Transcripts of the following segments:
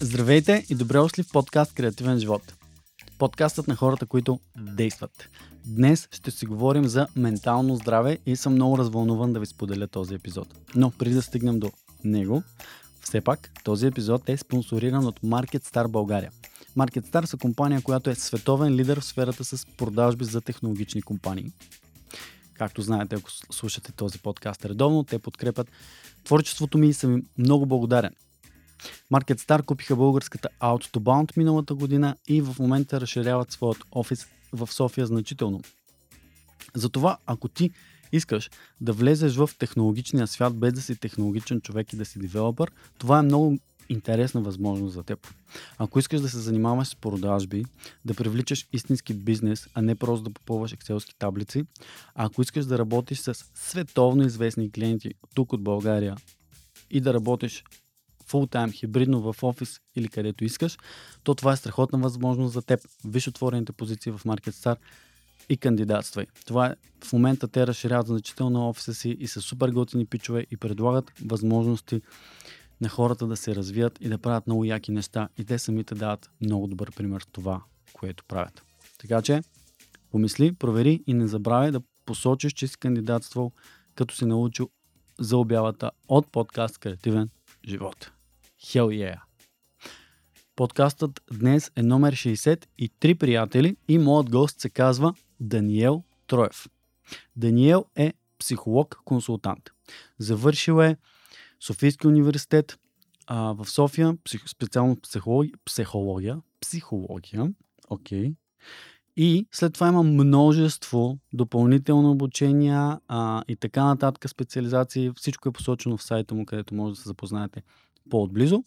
Здравейте и добре дошли в подкаст Креативен живот. Подкастът на хората, които действат. Днес ще си говорим за ментално здраве и съм много развълнуван да ви споделя този епизод. Но преди да стигнем до него, все пак този епизод е спонсориран от Market Star България. Market Star са компания, която е световен лидер в сферата с продажби за технологични компании. Както знаете, ако слушате този подкаст редовно, те подкрепят творчеството ми и съм много благодарен. Market Star купиха българската Out to Bound миналата година и в момента разширяват своят офис в София значително. Затова, ако ти искаш да влезеш в технологичния свят без да си технологичен човек и да си девелопър, това е много интересна възможност за теб. Ако искаш да се занимаваш с продажби, да привличаш истински бизнес, а не просто да попълваш екселски таблици, ако искаш да работиш с световно известни клиенти тук от България и да работиш фултайм, хибридно в офис или където искаш, то това е страхотна възможност за теб. Виж отворените позиции в MarketStar и кандидатствай. Това е, в момента те разширяват значително офиса си и са супер готини пичове и предлагат възможности на хората да се развият и да правят много яки неща и те самите дават много добър пример в това, което правят. Така че, помисли, провери и не забравяй да посочиш, че си кандидатствал, като си научил за обявата от подкаст Креативен живот. Hell yeah! Подкастът днес е номер 60 и три приятели и моят гост се казва Даниел Троев. Даниел е психолог-консултант. Завършил е Софийски университет а, в София, псих, специално психология, психология, психология, окей. Okay. И след това има множество допълнително обучения а, и така нататък специализации. Всичко е посочено в сайта му, където може да се запознаете по-отблизо.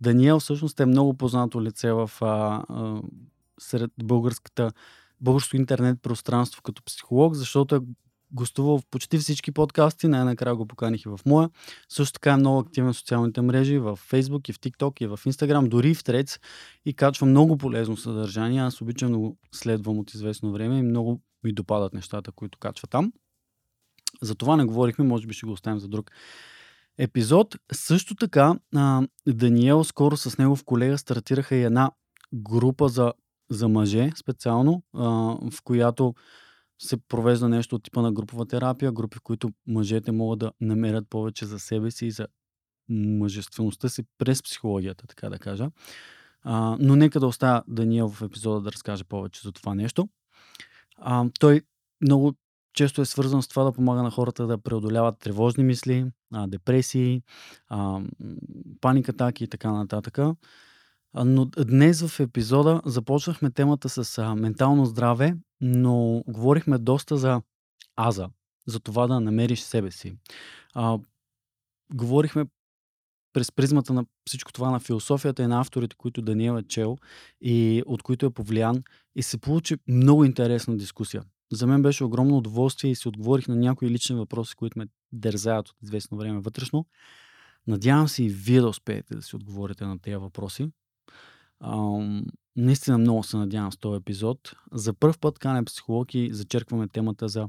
Даниел всъщност е много познато лице в а, а, сред българската, българското интернет пространство като психолог, защото е гостувал в почти всички подкасти, най-накрая го поканих и в моя. Също така е много активен в социалните мрежи, в Facebook и в TikTok и в Instagram, дори в Threads и качва много полезно съдържание. Аз обичам го следвам от известно време и много ми допадат нещата, които качва там. За това не говорихме, може би ще го оставим за друг епизод. Също така, а, Даниел скоро с негов колега стартираха и една група за, за мъже специално, а, в която се провежда нещо от типа на групова терапия, групи, в които мъжете могат да намерят повече за себе си и за мъжествеността си през психологията, така да кажа. А, но нека да оставя Даниел в епизода да разкаже повече за това нещо. А, той много често е свързан с това да помага на хората да преодоляват тревожни мисли, депресии, паникатаки и така нататък. Но днес в епизода започнахме темата с ментално здраве, но говорихме доста за аза, за това да намериш себе си. Говорихме през призмата на всичко това на философията и на авторите, които Даниел е чел и от които е повлиян и се получи много интересна дискусия. За мен беше огромно удоволствие и си отговорих на някои лични въпроси, които ме дързаят от известно време вътрешно. Надявам се и вие да успеете да си отговорите на тези въпроси. Ам, наистина много се надявам с този епизод. За първ път канем психолог и зачеркваме темата за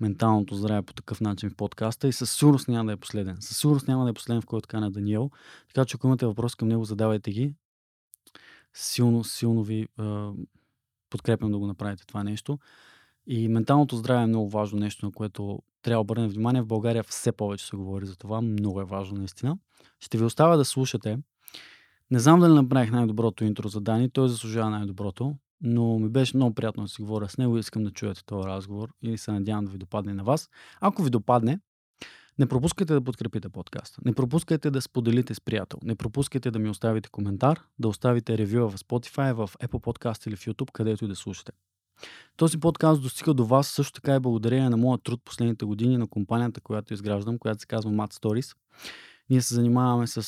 менталното здраве по такъв начин в подкаста и със сигурност няма да е последен. Със сигурност няма да е последен, в който кана Даниел. Така че ако имате въпрос към него, задавайте ги. Силно, силно ви е, подкрепям да го направите това нещо. И менталното здраве е много важно нещо, на което трябва да обърнем внимание. В България все повече се говори за това. Много е важно наистина. Ще ви оставя да слушате не знам дали направих най-доброто интро за Дани, той заслужава най-доброто, но ми беше много приятно да си говоря с него искам да чуете този разговор и се надявам да ви допадне на вас. Ако ви допадне, не пропускайте да подкрепите подкаста. Не пропускайте да споделите с приятел. Не пропускайте да ми оставите коментар, да оставите ревю в Spotify, в Apple Podcast или в YouTube, където и да слушате. Този подкаст достига до вас също така и благодарение на моя труд последните години на компанията, която изграждам, която се казва Mad Stories. Ние се занимаваме с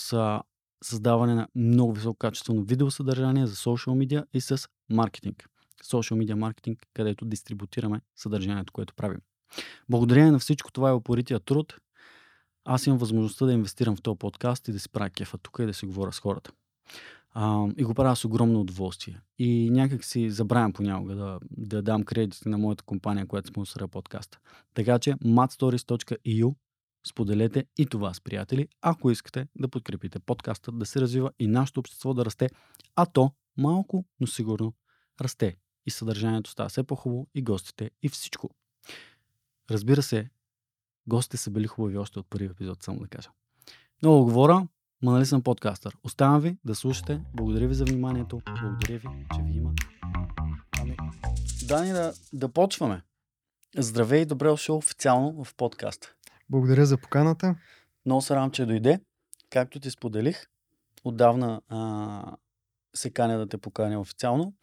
създаване на много висококачествено видеосъдържание за social media и с маркетинг. Social media маркетинг, където дистрибутираме съдържанието, което правим. Благодарение на всичко това е опорития труд, аз имам възможността да инвестирам в този подкаст и да си правя кефа тук и да си говоря с хората. А, и го правя с огромно удоволствие. И някак си забравям понякога да, да дам кредити на моята компания, която спонсора подкаста. Така че matstories.eu споделете и това с приятели, ако искате да подкрепите подкаста, да се развива и нашето общество да расте, а то малко, но сигурно расте. И съдържанието става все по-хубаво, и гостите, и всичко. Разбира се, гостите са били хубави още от първи епизод, само да кажа. Много говоря, ма нали съм подкастър. Оставям ви да слушате. Благодаря ви за вниманието. Благодаря ви, че ви има. Ами, Дани, да, да почваме. Здравей и добре дошъл официално в подкаста. Благодаря за поканата. Много се радвам, че дойде. Както ти споделих, отдавна а, се каня да те поканя официално.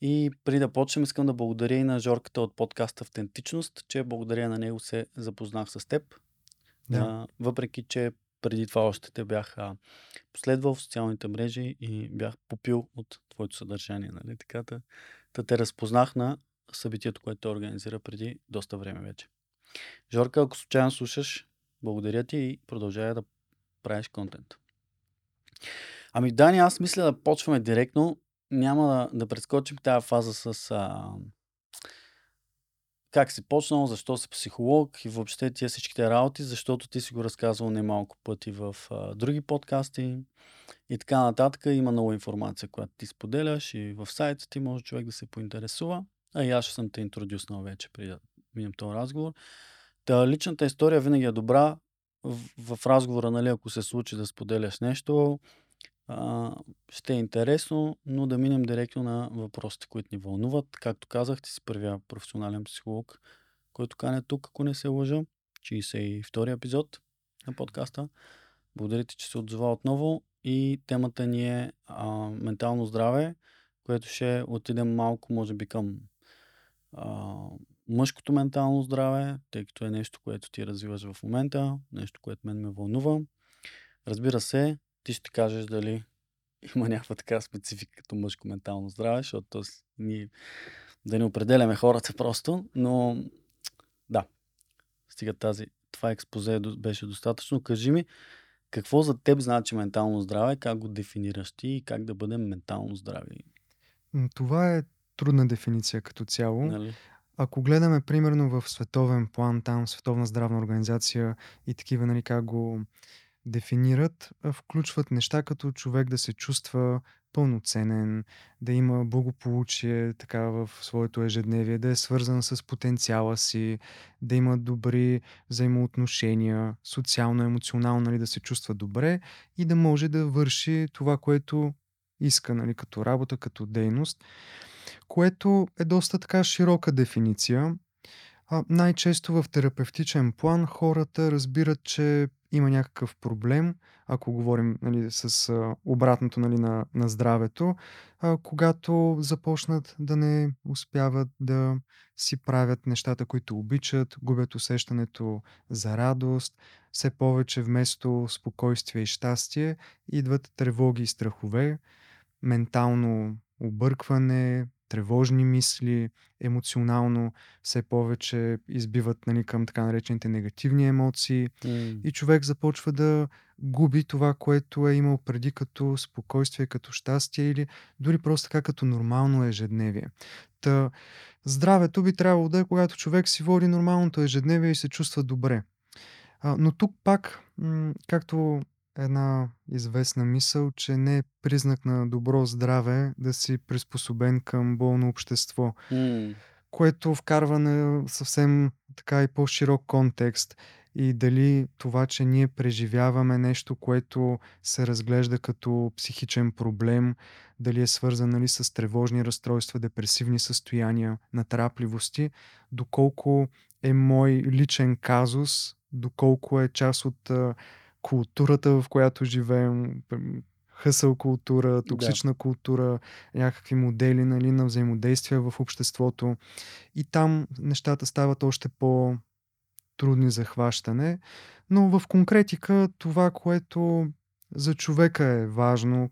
И преди да почнем, искам да благодаря и на Жорката от подкаста Автентичност, че благодаря на него се запознах с теб. Да. А, въпреки, че преди това още те бях а, последвал в социалните мрежи и бях попил от твоето съдържание. Нали? Така да, да те разпознах на събитието, което те организира преди доста време вече. Жорка, ако случайно слушаш, благодаря ти и продължавай да правиш контент. Ами Дани, аз мисля да почваме директно. Няма да, да прескочим тази фаза с а, как си почнал, защо си психолог и въобще тия всичките работи, защото ти си го разказвал немалко пъти в а, други подкасти и така нататък. Има много информация, която ти споделяш и в сайта ти може човек да се поинтересува. А и аз ще съм те интродюснал вече преди да минем този разговор. Та личната история винаги е добра в, в разговора, нали, ако се случи да споделяш нещо, ще е интересно, но да минем директно на въпросите, които ни вълнуват. Както казах, ти си първия професионален психолог, който каня тук, ако не се лъжа. 62 епизод на подкаста. Благодаря ти, че се отзова отново. И темата ни е а, ментално здраве, което ще отидем малко, може би, към а, мъжкото ментално здраве, тъй като е нещо, което ти развиваш в момента, нещо, което мен ме вълнува. Разбира се, ти ще кажеш дали има някаква така специфика като мъжко ментално здраве, защото ние да не определяме хората просто, но да, стига тази, това експозе беше достатъчно. Кажи ми, какво за теб значи ментално здраве, как го дефинираш ти и как да бъдем ментално здрави? Това е трудна дефиниция като цяло. Нали? Ако гледаме примерно в световен план, там Световна здравна организация и такива, нали, как го дефинират, включват неща като човек да се чувства пълноценен, да има благополучие така в своето ежедневие, да е свързан с потенциала си, да има добри взаимоотношения, социално, емоционално, нали, да се чувства добре и да може да върши това, което иска, нали, като работа, като дейност, което е доста така широка дефиниция. А, най-често в терапевтичен план хората разбират, че има някакъв проблем, ако говорим нали, с обратното нали, на, на здравето, а, когато започнат да не успяват да си правят нещата, които обичат, губят усещането за радост, все повече вместо спокойствие и щастие идват тревоги и страхове, ментално объркване, тревожни мисли, емоционално все повече избиват нали, към така наречените негативни емоции Mm. и човек започва да губи това, което е имал преди като спокойствие, като щастие или дори просто така като нормално ежедневие. Та, здравето би трябвало да е когато човек си води нормалното ежедневие и се чувства добре. А, но тук пак, м- както една известна мисъл, че не е признак на добро здраве да си приспособен към болно общество, Mm. което вкарва на съвсем така и по-широк контекст. И дали това, че ние преживяваме нещо, което се разглежда като психичен проблем, дали е свързан нали, с тревожни разстройства, депресивни състояния, натрапливости, доколко е мой личен казус, доколко е част от културата, в която живеем, хъсъл култура, токсична култура, някакви модели нали, на взаимодействие в обществото. И там нещата стават още по трудни за хващане. Но в конкретика това, което за човека е важно,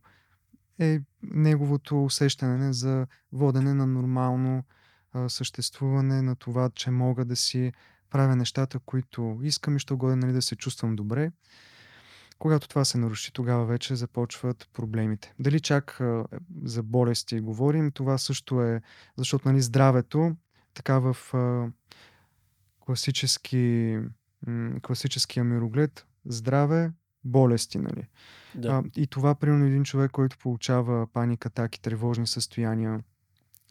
е неговото усещане за водене на нормално а, съществуване, на това, че мога да си правя нещата, които искам и що годе нали, да се чувствам добре. Когато това се наруши, тогава вече започват проблемите. Дали чак за болести говорим, това също е, защото нали, здравето, така в класически класическия мироглед здраве, болести, нали? Да. А, и това, примерно, един човек, който получава паника, атаки, тревожни състояния,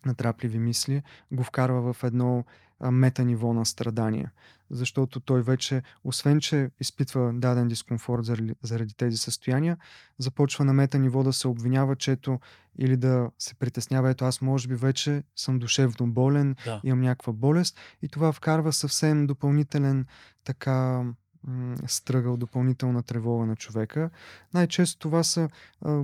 натрапливи мисли, го вкарва в едно мета ниво на страдание. Защото той вече, освен че изпитва даден дискомфорт заради, заради тези състояния, започва на мета ниво да се обвинява, че ето или да се притеснява, ето аз може би вече съм душевно болен, Да. имам някаква болест и това вкарва съвсем допълнителен така м, стръгъл, допълнителна тревога на човека. Най-често това са а,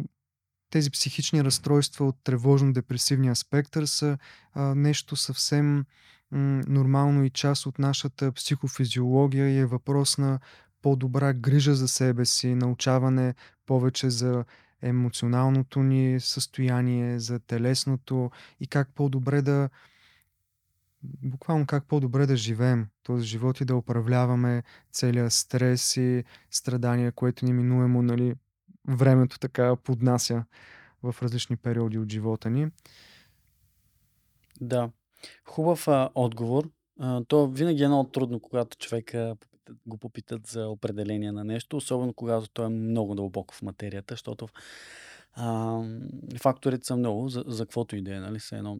тези психични разстройства от тревожно-депресивния спектър са а, нещо съвсем нормално и част от нашата психофизиология и е въпрос на по-добра грижа за себе си, научаване повече за емоционалното ни състояние, за телесното и как по-добре да буквално как по-добре да живеем този живот и да управляваме целият стрес и страдания, което неминуемо нали, времето така поднася в различни периоди от живота ни. Да. Хубав а, отговор. А, то винаги е много трудно, когато човека го попитат за определение на нещо, особено когато той е много дълбоко в материята, защото а, факторите са много, за, за каквото и да е, нали? Все едно,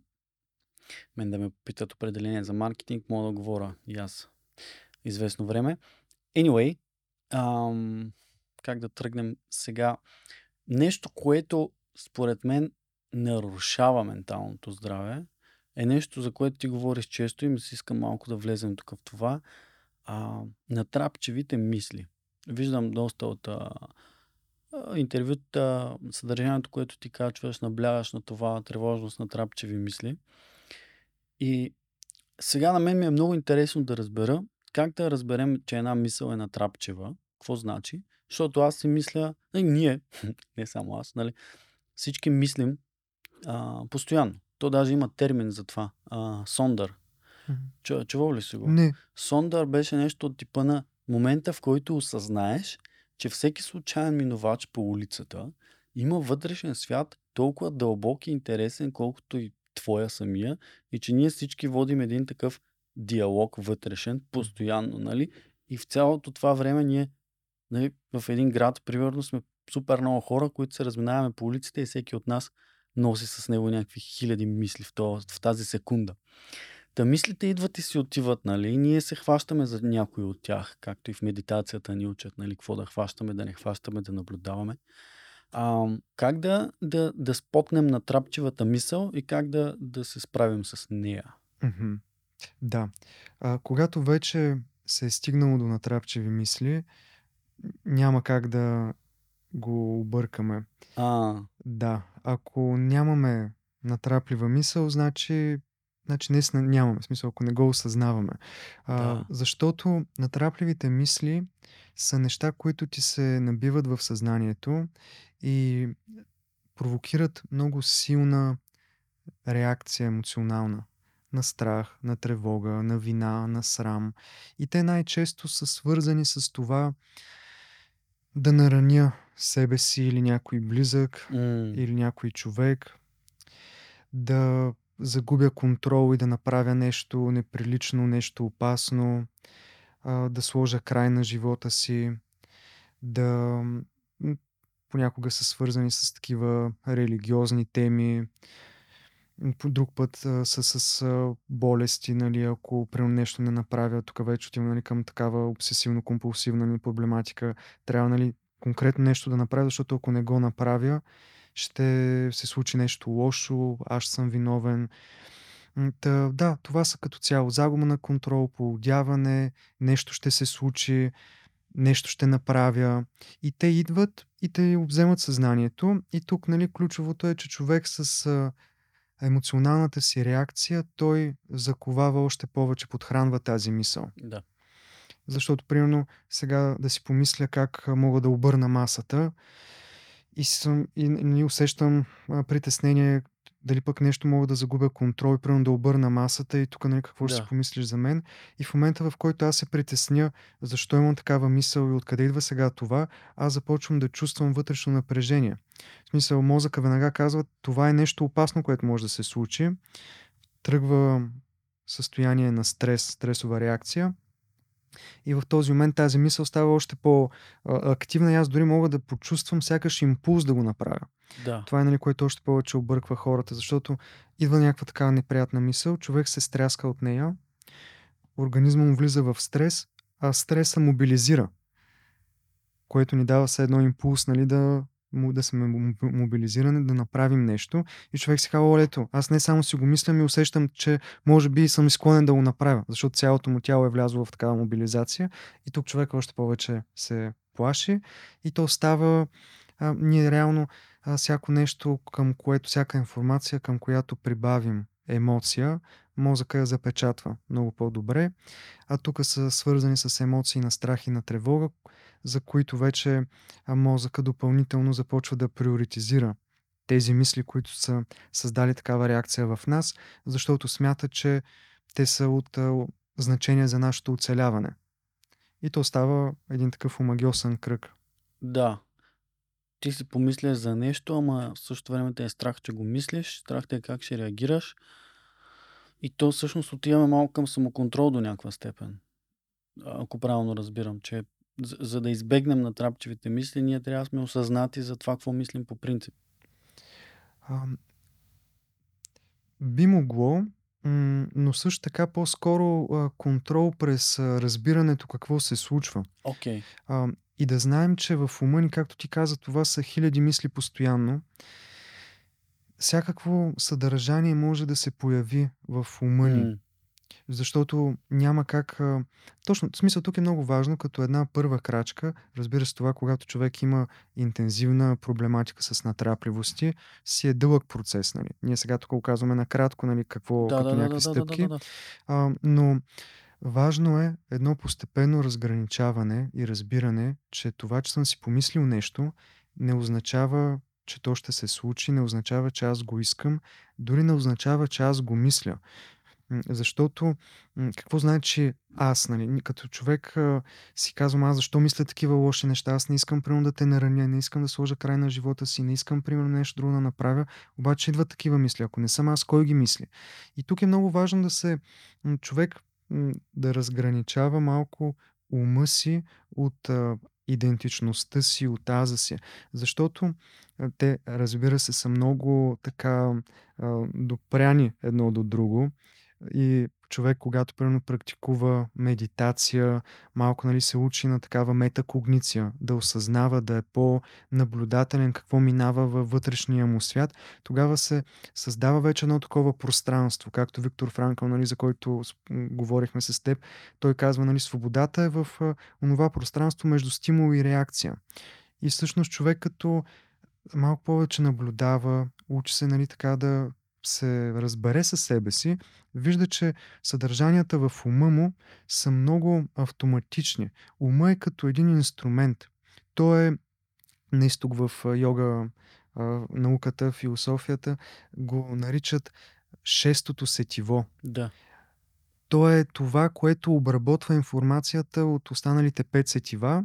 мен да ме попитат определение за маркетинг, мога да говоря и аз известно време. Anyway, ам, как да тръгнем сега? Нещо, което според мен нарушава менталното здраве, е нещо, за което ти говориш често и ми се иска малко да влезем тук в това. А, натрапчевите мисли. Виждам доста от а, интервюта, съдържанието, което ти качваш, наблягаш на това, тревожност, натрапчеви мисли. И сега на мен ми е много интересно да разбера как да разберем, че една мисъл е натрапчева. Какво значи? Защото аз си мисля, и ние, не само аз, нали, всички мислим а, постоянно. То даже има термин за това. А, сондър. Чу, чувал ли си го? Не. Сондър беше нещо от типа на момента, в който осъзнаеш, че всеки случайен минувач по улицата има вътрешен свят толкова дълбок и интересен, колкото и твоя самия, и че ние всички водим един такъв диалог вътрешен, постоянно, нали? И в цялото това време ние нали, в един град, примерно, сме супер много хора, които се разминаваме по улиците и всеки от нас носи с него някакви хиляди мисли в, то, в тази секунда. Та мислите идват и си отиват, нали? И ние се хващаме за някои от тях, както и в медитацията ни учат, нали? Какво да хващаме, да не хващаме, да наблюдаваме. А, как да, да, да спотнем на трапчивата мисъл и как да, да се справим с нея? Мгм. Да. А, когато вече се е стигнало до натрапчеви мисли, няма как да го объркаме. А, Да, ако нямаме натраплива мисъл, значи, значи наистина нямаме. Смисъл, ако не го осъзнаваме. А, Да. защото натрапливите мисли са неща, които ти се набиват в съзнанието и провокират много силна реакция емоционална на страх, на тревога, на вина, на срам. И те най-често са свързани с това да нараня себе си или някой близък, м, или някой човек, да загубя контрол и да направя нещо неприлично, нещо опасно, да сложа край на живота си, да понякога са свързани с такива религиозни теми, по друг път са с болести, нали, ако примерно нещо не направя, тук вече отивам нали, към такава обсесивно-компулсивна ми проблематика. Трябва нали, конкретно нещо да направя, защото ако не го направя, ще се случи нещо лошо, аз съм виновен. Та, да, това са като цяло загуба на контрол, поудяване, нещо ще се случи, нещо ще направя. И те идват и те обземат съзнанието. И тук нали, ключовото е, че човек с емоционалната си реакция, той заковава още повече, подхранва тази мисъл. да. Защото, примерно, сега да си помисля как мога да обърна масата и, съм, и не усещам а, притеснение дали пък нещо мога да загубя контрол и примерно да обърна масата и тук нали, какво ще си Да. помислиш за мен. И в момента, в който аз се притесня защо имам такава мисъл и откъде идва сега това, аз започвам да чувствам вътрешно напрежение. В смисъл, мозъка веднага казва, това е нещо опасно, което може да се случи. Тръгва състояние на стрес, стресова реакция. И в този момент тази мисъл става още по-активна и аз дори мога да почувствам сякаш импулс да го направя. Да. Това е нали, което още повече обърква хората, защото идва някаква такава неприятна мисъл, човек се стряска от нея, организма му влиза в стрес, а стреса мобилизира, което ни дава все едно импулс нали, да да сме мобилизирани, да направим нещо. И човек си казва, ето, аз не само си го мисля, ми усещам, че може би съм склонен да го направя, защото цялото му тяло е влязло в такава мобилизация. И тук човек още повече се плаши и то става а, ние реално а, всяко нещо, към което, всяка информация, към която прибавим емоция, мозъка я запечатва много по-добре. А тук са свързани с емоции на страх и на тревога, за които вече мозъка допълнително започва да приоритизира тези мисли, които са създали такава реакция в нас, защото смята, че те са от значение за нашето оцеляване. И то става един такъв омагиосен кръг. Да. Ти си помисляш за нещо, ама в същото време те е страх, че го мислиш, страх те е как ще реагираш. И то всъщност отиваме малко към самоконтрол до някаква степен. Ако правилно разбирам, че за, за да избегнем на трапчевите мисли, ние трябва да сме осъзнати за това, какво мислим по принцип. А, би могло, но също така по-скоро а, контрол през а, разбирането какво се случва. Okay. А, и да знаем, че в ума ни, както ти каза, това са хиляди мисли постоянно. Всякакво съдържание може да се появи в ума ни. Mm защото няма как. Точно, в смисъл тук е много важно, като една първа крачка, разбира се, това, когато човек има интензивна проблематика с натрапливости, си е дълъг процес. Нали? Ние сега тук казваме накратко, нали, какво, да, като да, някакви да, стъпки. Да, да, да. А, но важно е едно постепенно разграничаване и разбиране, че това, че съм си помислил нещо, не означава, че то ще се случи, не означава, че аз го искам, дори не означава, че аз го мисля. Защото какво значи аз, нали? Като човек си казвам аз защо мисля такива лоши неща, аз не искам примерно да те нараня, не искам да сложа край на живота си, не искам примерно нещо друго да направя, обаче идват такива мисли. Ако не съм аз, кой ги мисли? И тук е много важно да се човек да разграничава малко ума си от идентичността си, от аза си. Защото те, разбира се, са много така допряни едно до друго. И човек, когато примерно практикува медитация, малко нали, се учи на такава метакогниция, да осъзнава, да е по-наблюдателен какво минава във вътрешния му свят, тогава се създава вече едно такова пространство, както Виктор Франкъл, нали, за който говорихме с теб, той казва, нали, свободата е в онова пространство между стимул и реакция. И всъщност човек като малко повече наблюдава, учи се нали, така да се разбере със себе си, вижда, че съдържанията в ума му са много автоматични. Ума е като един инструмент. Той е наисток в йога науката, философията го наричат шестото сетиво. Да. То е това, което обработва информацията от останалите пет сетива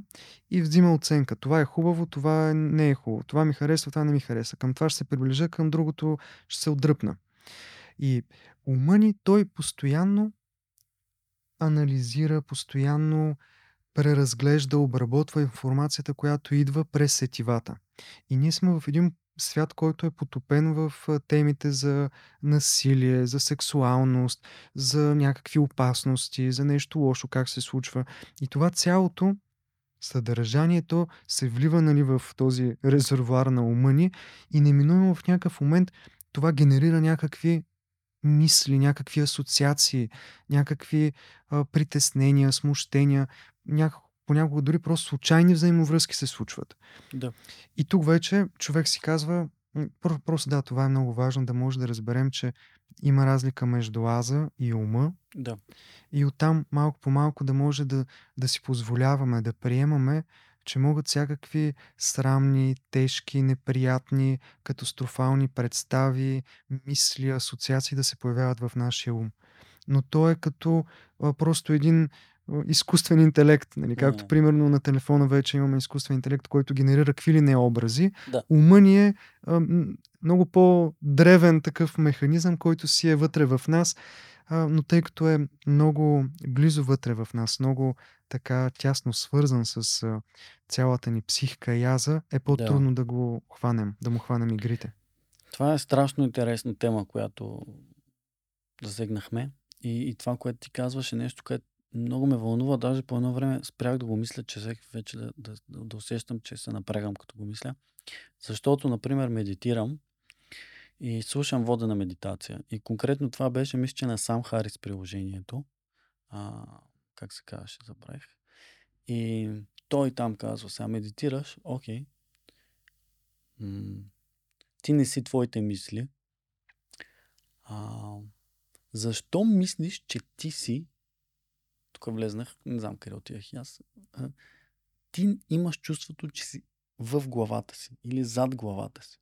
и взима оценка. Това е хубаво, това не е хубаво. Това ми харесва, това не ми хареса. Към това ще се приближа, към другото ще се отдръпна. И ума ни, той постоянно анализира, постоянно преразглежда, обработва информацията, която идва през сетивата. И ние сме в един свят, който е потопен в темите за насилие, за сексуалност, за някакви опасности, за нещо лошо, как се случва. И това цялото съдържанието се влива нали, в този резервуар на ума ни и неминуемо в някакъв момент това генерира някакви мисли, някакви асоциации, някакви а, притеснения, смущения, някакво понякога дори просто случайни взаимовръзки се случват. Да. И тук вече човек си казва, просто да, това е много важно, да може да разберем, че има разлика между аза и ума. Да. И оттам малко по малко да може да, да си позволяваме, да приемаме, че могат всякакви срамни, тежки, неприятни, катастрофални представи, мисли, асоциации да се появяват в нашия ум. Но то е като а, просто един изкуствен интелект. Нали? Както, примерно, на телефона вече имаме изкуствен интелект, който генерира какви ли не образи. Да. Ума ни е а, много по-древен такъв механизъм, който си е вътре в нас, а, но тъй като е много близо вътре в нас, много така тясно свързан с а, цялата ни психика и аза, е по-трудно да го хванем, да му хванем игрите. Това е страшно интересна тема, която засегнахме. И, и това, което ти казваш е нещо, което много ме вълнува. Даже по едно време спрях да го мисля, че всеки вече да, да, да усещам, че се напрягам като го мисля. Защото, например, медитирам и слушам водена медитация. И конкретно това беше, мисля, че на сам Харис приложението. А, как се казваше, забравих. И той там казва, сега медитираш, окей. М- ти не си твоите мисли. А, защо мислиш, че ти си тук влезнах, не знам къде отивах и аз. Ти имаш чувството, че си в главата си или зад главата си.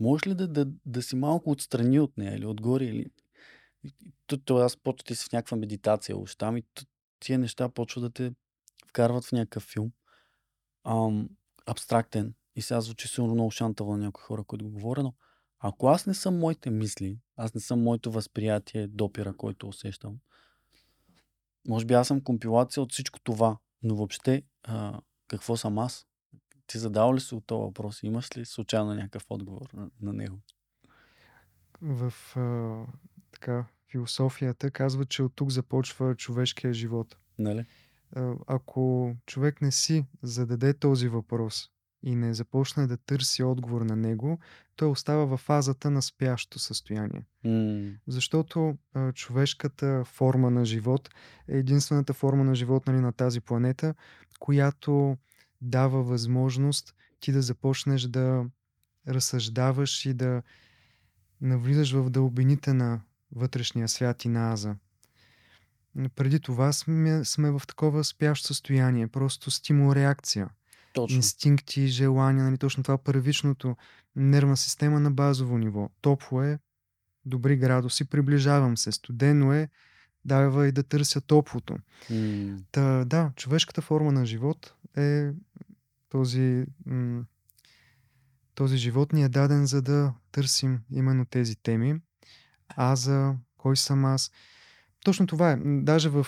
Може ли да, да, да си малко отстрани от нея или отгоре или... То, аз почвате си в някаква медитация уж там и тия неща почват да те вкарват в някакъв филм. Ам, абстрактен. И сега звучи сигурно много шантава на някои хора, които го говоря, но ако аз не съм моите мисли, аз не съм моето възприятие, допира, който усещам, може би аз съм компилация от всичко това, но въобще а, какво съм аз? Ти задал ли си от този въпрос? Имаш ли случайно някакъв отговор на, на него? В а, така, философията казва, че от тук започва човешкия живот. Нали? Ако човек не си зададе този въпрос и не започне да търси отговор на него, той остава в фазата на спящо състояние. Mm. Защото а, човешката форма на живот е единствената форма на живот нали, на тази планета, която дава възможност ти да започнеш да разсъждаваш и да навлизаш в дълбините на вътрешния свят и на аза. Преди това сме, сме в такова спящо състояние, просто стимул-реакция. Точно. инстинкти, желания, нали, точно това първичното нервна система на базово ниво. Топло е, добри градуси, приближавам се. Студено е, дава и да търся топлото. Mm. Та, да, човешката форма на живот е този, м- този живот ни е даден за да търсим именно тези теми. Аза, кой съм аз. Точно това е. Даже в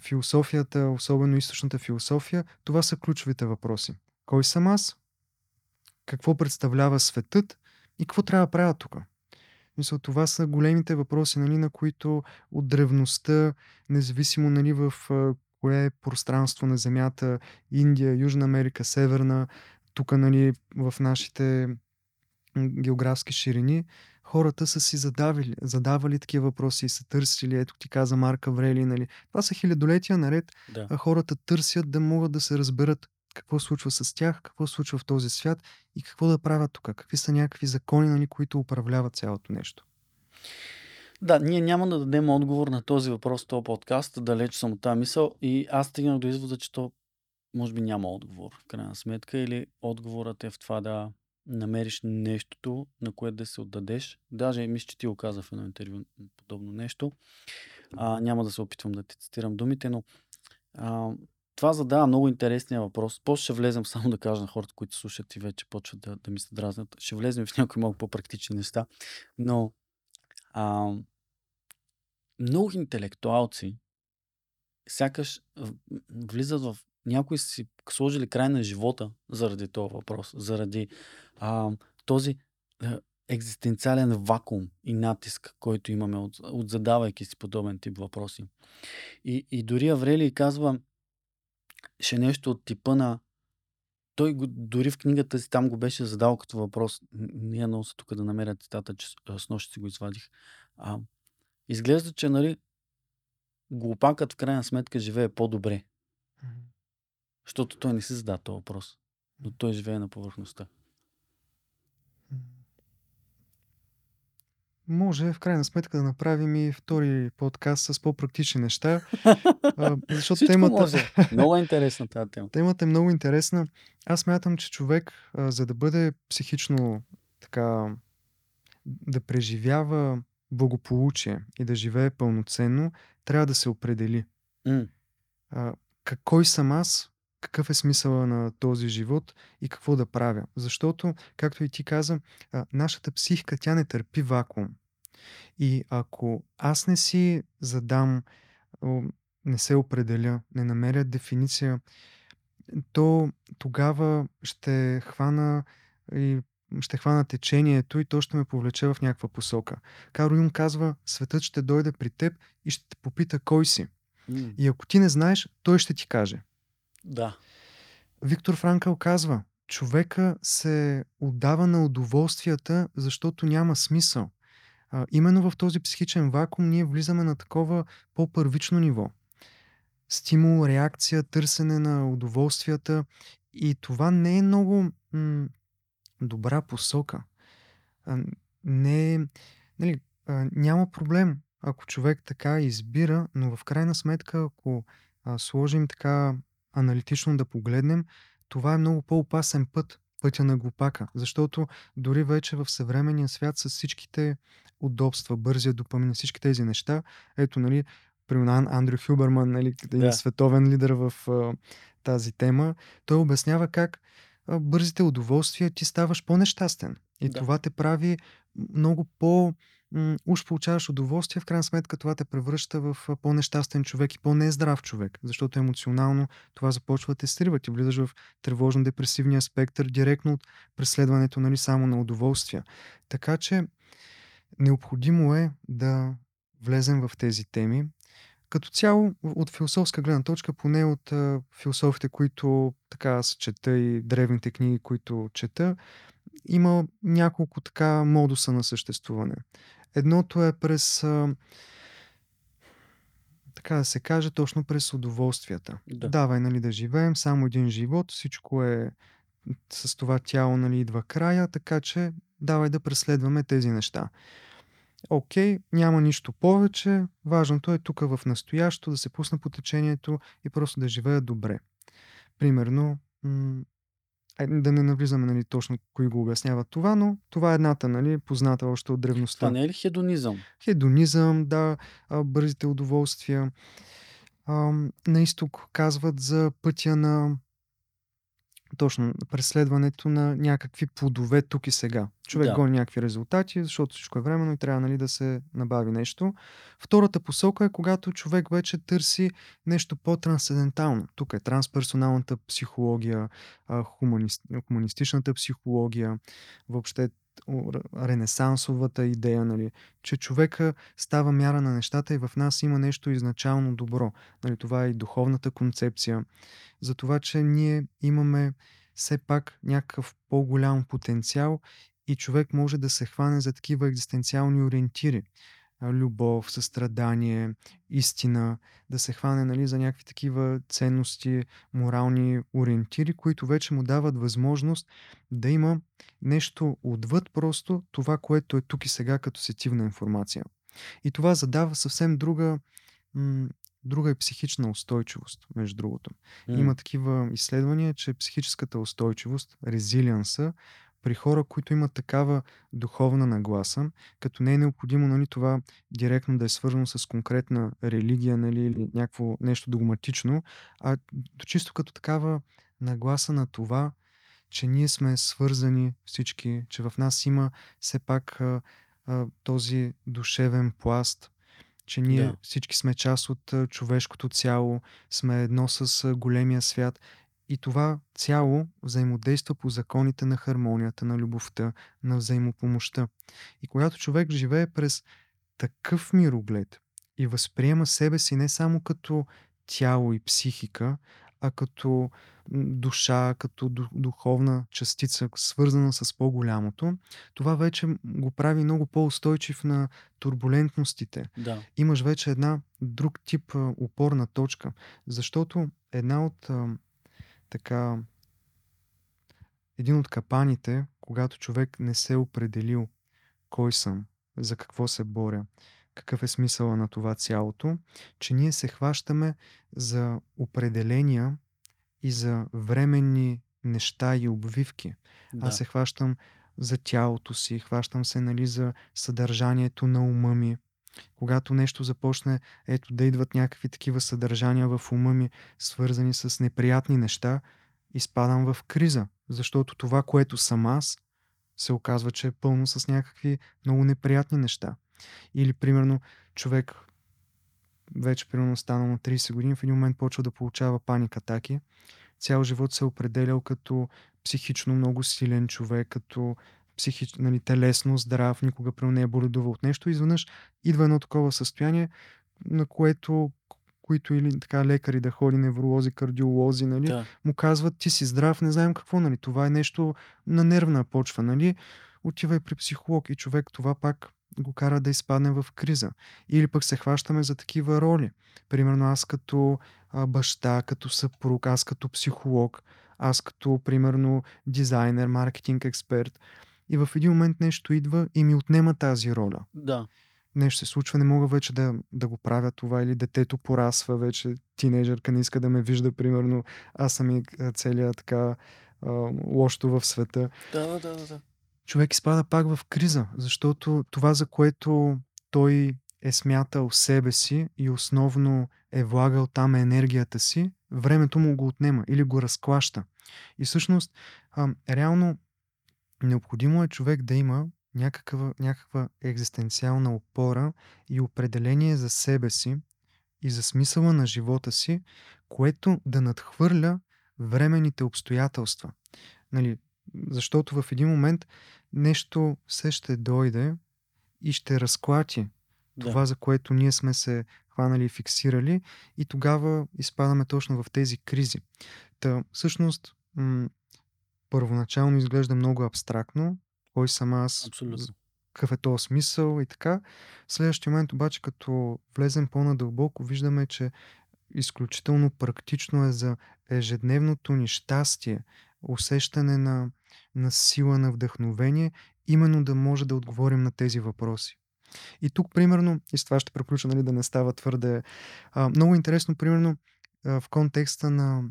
философията, особено източната философия, това са ключовите въпроси. Кой съм аз? Какво представлява светът? И какво трябва да правя тук? Мисля, това са големите въпроси, нали, на които от древността, независимо нали, в кое е пространство на Земята, Индия, Южна Америка, Северна, тук нали, в нашите географски ширини, хората са си задавали, задавали такива въпроси и са търсили. Ето ти каза Марка Врели, нали? Това са хилядолетия наред. Да. А хората търсят да могат да се разберат какво случва с тях, какво случва в този свят и какво да правят тук. Какви са някакви закони, нали, които управляват цялото нещо. Да, ние няма да дадем отговор на този въпрос в този подкаст, далеч съм от тази мисъл и аз стигнах до извода, че то може би няма отговор в крайна сметка или отговорът е в това да намериш нещото, на което да се отдадеш. Даже мисля, че ти го каза в едно интервю подобно нещо. А, няма да се опитвам да ти цитирам думите, но а, това задава много интересния въпрос. После ще влезем само да кажа на хората, които слушат и вече почват да, да ми се дразнят. Ще влезем в някои малко по-практични неща. Но а, много интелектуалци сякаш влизат в някои си сложили край на живота заради този въпрос, заради а, този а, екзистенциален вакуум и натиск, който имаме от, от задавайки си подобен тип въпроси. И, и дори Аврелий казва, ще нещо от типа на той го, дори в книгата си там го беше задал като въпрос. Ние нося тук да намеря цитата, че с нощ си го извадих. А, изглежда, че нали, глупакът в крайна сметка живее по-добре. Защото той не си задава този въпрос. Но той живее на повърхността. Може в крайна сметка да направим и втори подкаст с по-практични неща. защото Всичко темата, може. Много е интересна тази тема. темата е много интересна. Аз мятам, че човек, за да бъде психично така, да преживява благополучие и да живее пълноценно, трябва да се определи. А, как- кой съм аз, какъв е смисъла на този живот и какво да правя. Защото, както и ти каза, нашата психика, тя не търпи вакуум. И ако аз не си задам не се определя, не намеря дефиниция, то тогава ще хвана и ще хвана течението и то ще ме повлече в някаква посока. Каро Юн казва, светът ще дойде при теб и ще те попита кой си. И ако ти не знаеш, той ще ти каже. Да. Виктор Франкъл казва, човека се отдава на удоволствията, защото няма смисъл. А, именно в този психичен вакуум ние влизаме на такова по-първично ниво. Стимул, реакция, търсене на удоволствията. И това не е много м- добра посока. А, не е, нали, а, няма проблем, ако човек така избира, но в крайна сметка, ако а, сложим така аналитично да погледнем, това е много по-опасен път, пътя на глупака. Защото дори вече в съвременния свят с всичките удобства, бързия допамин, всички тези неща, ето, нали, примерно Ан- Андрю Хюберман, нали, един Да. световен лидер в а, тази тема, той обяснява как а, бързите удоволствия ти ставаш по-нещастен. И Да. това те прави много по... Уж получаваш удоволствие, в крайна сметка това те превръща в по-нещастен човек и по-нездрав човек, защото емоционално това започва да те срива. Ти влизаш в тревожно-депресивния спектър директно от преследването нали, само на удоволствия. Така че необходимо е да влезем в тези теми. Като цяло, от философска гледна точка, поне от а, философите, които така аз чета и древните книги, които чета, има няколко така модуса на съществуване. Едното е през, а, така да се каже, точно през удоволствията. Да. Давай, нали, да живеем само един живот, всичко е с това тяло, нали, идва края, така че давай да преследваме тези неща. Окей, няма нищо повече. Важното е тук в настоящето да се пусна по течението и просто да живея добре. Примерно, м- да не навлизаме нали, точно кои го обясняват това, но това е едната, нали, позната още от древността. Това не е ли хедонизъм? Хедонизъм, да, бързите удоволствия. А, на изток казват за пътя на точно преследването на някакви плодове тук и сега. Човек Да. гони някакви резултати, защото всичко е временно и трябва нали, да се набави нещо. Втората посока е когато човек вече търси нещо по-трансцендентално. Тук е трансперсоналната психология, хуманист, хуманистичната психология, въобще ренесансовата идея, нали, че човека става мяра на нещата и в нас има нещо изначално добро. Нали, това е и духовната концепция за това, че ние имаме все пак някакъв по-голям потенциал и човек може да се хване за такива екзистенциални ориентири. Любов, състрадание, истина, да се хване нали, за някакви такива ценности, морални ориентири, които вече му дават възможност да има нещо отвъд просто това, което е тук и сега като сетивна информация. И това задава съвсем друга, м- друга е психична устойчивост, между другото. М, Има такива изследвания, че психическата устойчивост, резилианса, при хора, които имат такава духовна нагласа, като не е необходимо нали, това директно да е свързано с конкретна религия нали, или някакво нещо догматично, а чисто като такава нагласа на това, че ние сме свързани всички, че в нас има все пак а, а, този душевен пласт, че ние Да. всички сме част от човешкото цяло, сме едно с големия свят. И това цяло взаимодейства по законите на хармонията, на любовта, на взаимопомощта. И когато човек живее през такъв мироглед и възприема себе си не само като тяло и психика, а като душа, като ду- духовна частица, свързана с по-голямото, това вече го прави много по-устойчив на турбулентностите. Да. Имаш вече една друг тип опорна точка, защото една от така един от капаните, когато човек не се е определил кой съм, за какво се боря, какъв е смисъла на това цялото, че ние се хващаме за определения и за временни неща и обвивки. Да. Аз се хващам за тялото си, хващам се нали, за съдържанието на ума ми. Когато нещо започне, ето да идват някакви такива съдържания в ума ми, свързани с неприятни неща, изпадам в криза, защото това, което съм аз, се оказва, че е пълно с някакви много неприятни неща. Или, примерно, човек вече примерно станал на 30 години, в един момент почва да получава паник атаки. Цял живот се е определял като психично много силен човек, като психич, нали, телесно здрав, никога прямо не е боледувал от нещо. Изведнъж идва едно такова състояние, на което които или така лекари да ходи, невролози, кардиолози, нали, Да. му казват, ти си здрав, не знаем какво, нали, това е нещо на нервна почва, нали, отивай при психолог и човек това пак го кара да изпадне в криза. Или пък се хващаме за такива роли. Примерно аз като а, баща, като съпруг, аз като психолог, аз като, примерно, дизайнер, маркетинг експерт. И в един момент нещо идва и ми отнема тази роля. Да. Нещо се случва, не мога вече да, да го правя това, или детето порасва вече, тинейджърка не иска да ме вижда, примерно, аз съм и целият така а, лошото в света. Да, да, да, да. Човек изпада пак в криза, защото това, за което той е смятал себе си и основно е влагал там енергията си, времето му го отнема или го разклаща. И всъщност, а, реално, необходимо е човек да има някаква, някаква екзистенциална опора и определение за себе си и за смисъла на живота си, което да надхвърля временните обстоятелства. Нали, защото в един момент нещо се ще дойде и ще разклати това, да. за което ние сме се хванали и фиксирали, и тогава изпадаме точно в тези кризи. Та, всъщност, м- първоначално изглежда много абстрактно, кой съм аз, Абсолютно. какъв е този смисъл и така. В следващия момент обаче, като влезем по-надълбоко, виждаме, че изключително практично е за ежедневното ни щастие, усещане на, на сила, на вдъхновение, именно да може да отговорим на тези въпроси. И тук, примерно, и с това ще приключа, нали, да не става твърде... А, много интересно, примерно, а, в контекста на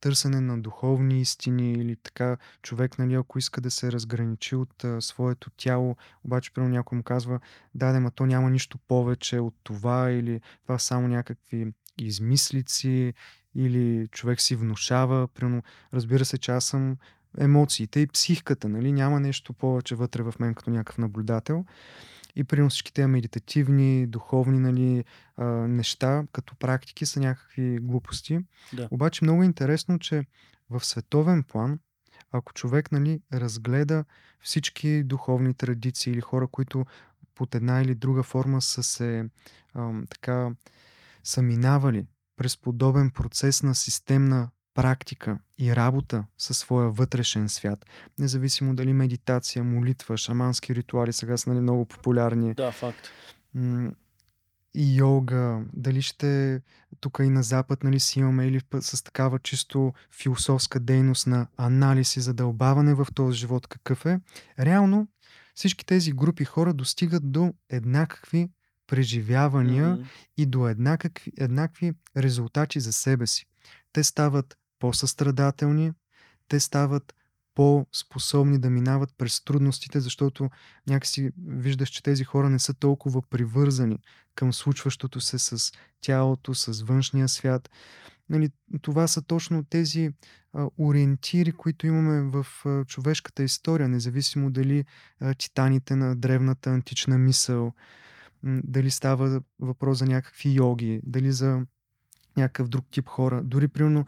търсене на духовни истини или така човек, нали, ако иска да се разграничи от а, своето тяло, обаче примерно някой му казва, да, да, ма то няма нищо повече от това или това са само някакви измислици или човек си внушава. Примерно, разбира се, че аз съм емоциите и психиката, нали? Няма нещо повече вътре в мен като някакъв наблюдател. И примерно всички тези медитативни, духовни нали, а, неща, като практики са някакви глупости. Да. Обаче много е интересно, че в световен план, ако човек нали, разгледа всички духовни традиции или хора, които под една или друга форма са се ам, така са минавали през подобен процес на системна практика и работа със своя вътрешен свят, независимо дали медитация, молитва, шамански ритуали сега са нали, много популярни, Да, факт. и йога, дали ще тук и на Запад нали, си имаме или с такава чисто философска дейност на анализ и задълбаване в този живот какъв е, реално всички тези групи хора достигат до еднакви преживявания Мгм. и до еднакви, еднакви резултати за себе си. Те стават по-състрадателни, те стават по-способни да минават през трудностите, защото някакси виждаш, че тези хора не са толкова привързани към случващото се с тялото, с външния свят. Нали, това са точно тези а, ориентири, които имаме в а, човешката история, независимо дали а, титаните на древната антична мисъл, дали става въпрос за някакви йоги, дали за някакъв друг тип хора. Дори, примерно,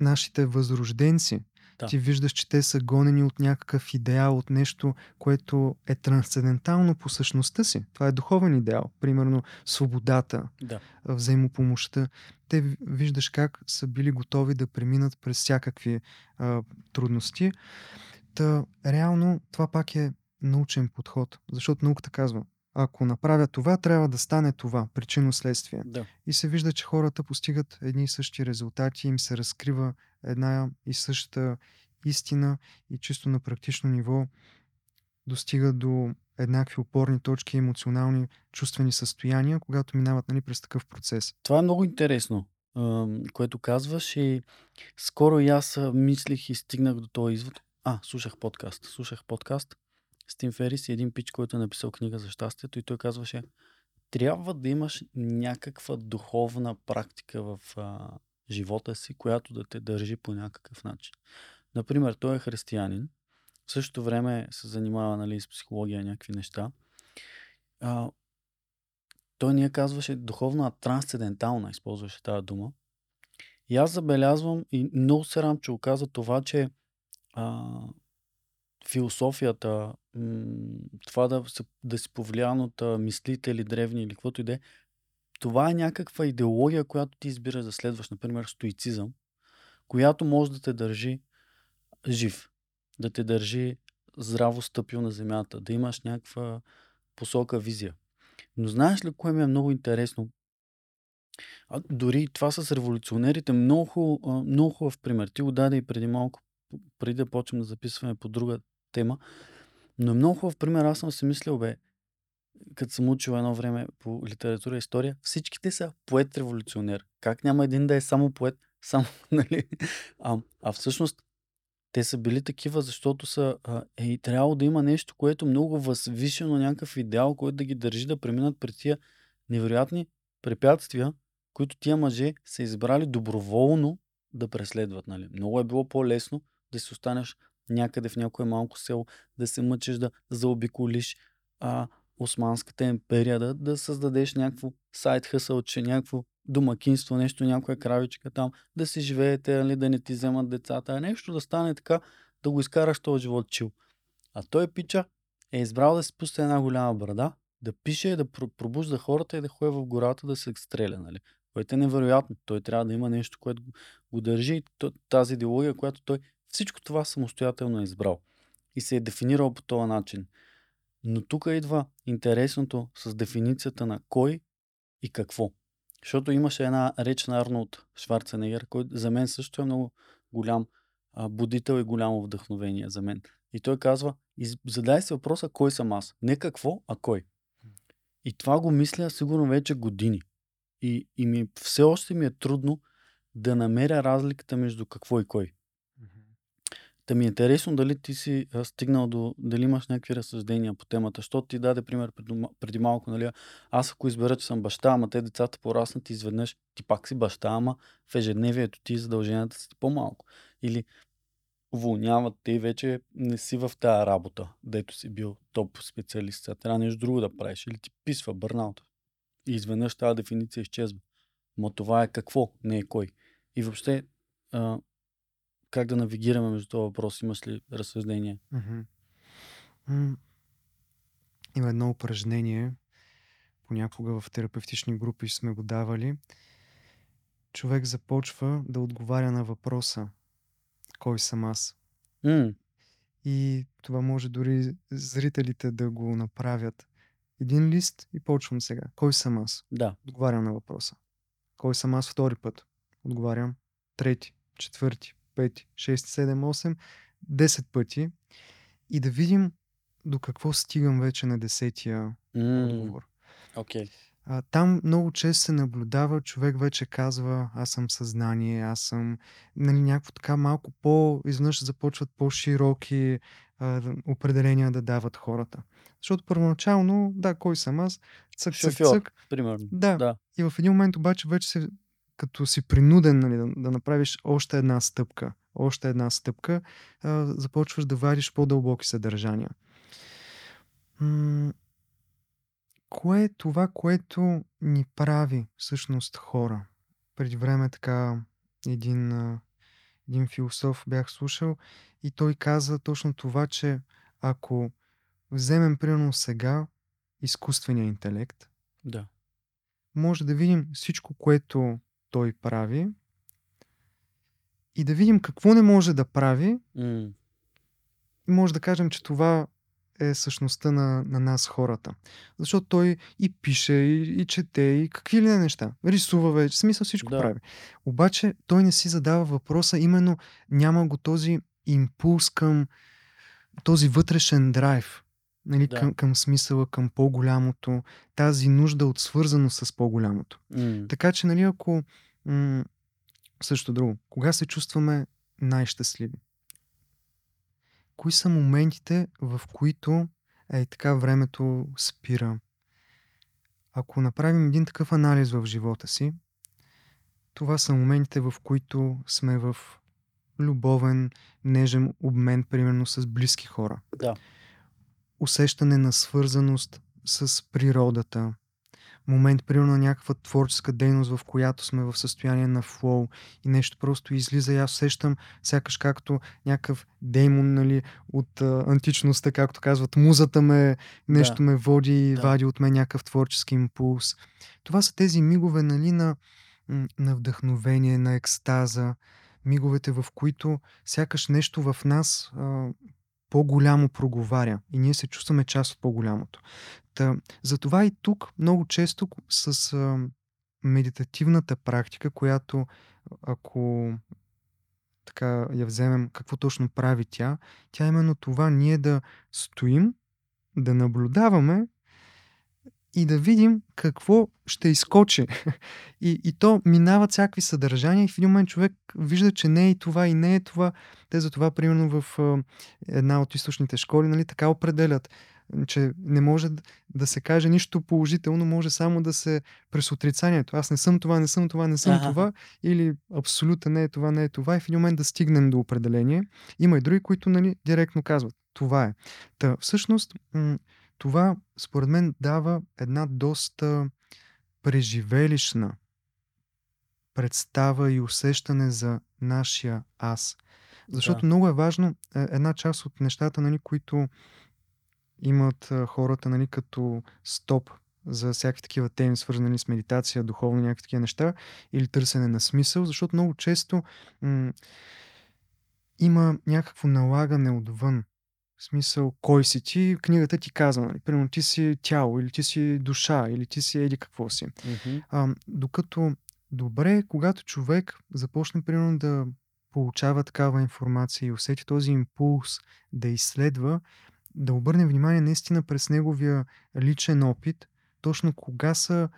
нашите възрожденци, Да. ти виждаш, че те са гонени от някакъв идеал, от нещо, което е трансцендентално по същността си. Това е духовен идеал. Примерно свободата, Да. взаимопомощта. Те ви- виждаш как са били готови да преминат през всякакви а, трудности. Та, реално това пак е научен подход, защото науката казва, ако направя това, трябва да стане това, причинно-следствие. Да. И се вижда, че хората постигат едни и същи резултати, им се разкрива една и съща истина и чисто на практично ниво достигат до еднакви опорни точки, емоционални, чувствени състояния, когато минават нали, през такъв процес. Това е много интересно, което казваш и скоро и аз мислих и стигнах до този извод. А, слушах подкаст. Слушах подкаст с Тим Ферис и един пич, който е написал книга за щастието и той казваше трябва да имаш някаква духовна практика в а, живота си, която да те държи по някакъв начин. Например, той е християнин, в същото време се занимава нали, с психология някакви неща. А, той ние казваше духовна трансцендентална, използваше тази дума. И аз забелязвам и много се рам, че оказа това, че а, философията, това да, да си повлиян от мислители древни или каквото и да е, това е някаква идеология, която ти избираш да следваш, например стоицизъм, която може да те държи жив, да те държи здраво стъпил на земята, да имаш някаква посока, визия. Но знаеш ли кое ми е много интересно? А, дори това с революционерите, много, много хубав пример. Ти го даде и преди малко, преди да почнем да записваме по друга тема. Но е много хубав пример. Аз съм си мислил, бе, като съм учил едно време по литература и история, всичките са поет-революционер. Как няма един да е само поет, само, нали? А, а всъщност те са били такива, защото са е и трябвало да има нещо, което много възвишено, някакъв идеал, който да ги държи да преминат пред тия невероятни препятствия, които тия мъже са избрали доброволно да преследват. Нали? Много е било по-лесно да си останеш някъде в някое малко село, да се мъчиш да заобиколиш а, Османската империя, да, да създадеш някакво сайт хъсълче, някакво домакинство, нещо, някоя кравичка там, да си живеете, нали, да не ти вземат децата, нещо да стане така, да го изкараш този живот чил. А той пича е избрал да си пусне една голяма брада, да пише, да пробужда хората и да ходи в гората да се стреля, нали? Което е невероятно. Той трябва да има нещо, което го държи. Тази идеология, която той всичко това самостоятелно е избрал. И се е дефинирал по този начин. Но тук идва интересното с дефиницията на кой и какво. Защото имаше една реч на Арнолд Шварценегер, който за мен също е много голям а, будител и голямо вдъхновение за мен. И той казва, задай се въпроса кой съм аз. Не какво, а кой. И това го мисля сигурно вече години. И, и ми, все още ми е трудно да намеря разликата между какво и кой. Та ми е интересно дали ти си стигнал до, дали имаш някакви разсъждения по темата, защото ти даде пример преди, малко, нали, аз ако избера, че съм баща, ама те децата пораснат изведнъж, ти пак си баща, ама в ежедневието ти задълженията си по-малко. Или уволняват те и вече не си в тази работа, дето си бил топ специалист, сега трябва нещо друго да правиш, или ти писва бърнаут. И изведнъж тази дефиниция изчезва. Но това е какво, не е кой. И въобще, а, как да навигираме между това въпрос? Имаш ли разсъждение? Mm-hmm. Има едно упражнение, понякога в терапевтични групи сме го давали. Човек започва да отговаря на въпроса Кой съм аз? Mm. И това може дори зрителите да го направят. Един лист и почвам сега. Кой съм аз? Да. Отговарям на въпроса. Кой съм аз втори път? Отговарям трети, четвърти, 5, 6, 7, 8, 10 пъти и да видим до какво стигам вече на десетия mm. отговор. Okay. А, там много често се наблюдава, човек вече казва, аз съм съзнание, аз съм нали, някакво така малко по, изведнъж започват по-широки а, определения да дават хората. Защото първоначално, да, кой съм аз? Цък, цък, цък. примерно. Да. да. И в един момент обаче вече се като си принуден нали, да, да направиш още една стъпка, още една стъпка, а, започваш да вадиш по-дълбоки съдържания. М- кое е това, което ни прави всъщност хора? Преди време така един, един философ бях слушал и той каза точно това, че ако вземем примерно сега изкуствения интелект, да. може да видим всичко, което той прави и да видим какво не може да прави. Mm. И може да кажем, че това е същността на, на нас хората. Защото той и пише, и, и чете, и какви ли не неща. Рисува вече, смисъл всичко да. прави. Обаче той не си задава въпроса, именно няма го този импулс към този вътрешен драйв. Нали, да. към, към смисъла, към по-голямото, тази нужда от свързано с по-голямото. Mm. Така че, нали, ако м- също друго, кога се чувстваме най-щастливи? Кои са моментите, в които е така времето спира? Ако направим един такъв анализ в живота си, това са моментите, в които сме в любовен, нежен обмен, примерно с близки хора. Да усещане на свързаност с природата, момент, примерно на някаква творческа дейност, в която сме в състояние на флоу и нещо просто излиза и аз усещам сякаш както някакъв деймон нали, от а, античността, както казват, музата ме, нещо Да. ме води и Да. вади от мен някакъв творчески импулс. Това са тези мигове нали, на, на вдъхновение, на екстаза, миговете, в които сякаш нещо в нас а, по-голямо проговаря и ние се чувстваме част от по-голямото. Та, затова и тук много често с а, медитативната практика, която ако така я вземем, какво точно прави тя, тя е именно това ние да стоим, да наблюдаваме и да видим какво ще изкочи. И, и то минават всякакви съдържания и в един момент човек вижда, че не е и това и не е това. Те за това, примерно в една от източните школи, нали, така определят, че не може да се каже нищо положително, може само да се през отрицанието. Аз не съм това, не съм това, не съм Аха. това или абсолютно не е това, не е това и в един момент да стигнем до определение. Има и други, които нали, директно казват това е. Та, всъщност, това според мен дава една доста преживелищна представа и усещане за нашия аз. Защото Да. много е важно е, една част от нещата, нали, които имат а, хората нали, като стоп за всякакви такива теми, свързани нали, с медитация, духовно, някакви такива неща, или търсене на смисъл, защото много често м- има някакво налагане отвън. В смисъл, кой си ти, книгата ти казва, нали? Примерно ти си тяло, или ти си душа, или ти си еди какво си. Мгм. А, докато добре, когато човек започне примерно да получава такава информация и усети този импулс да изследва, да обърне внимание наистина през неговия личен опит, точно кога са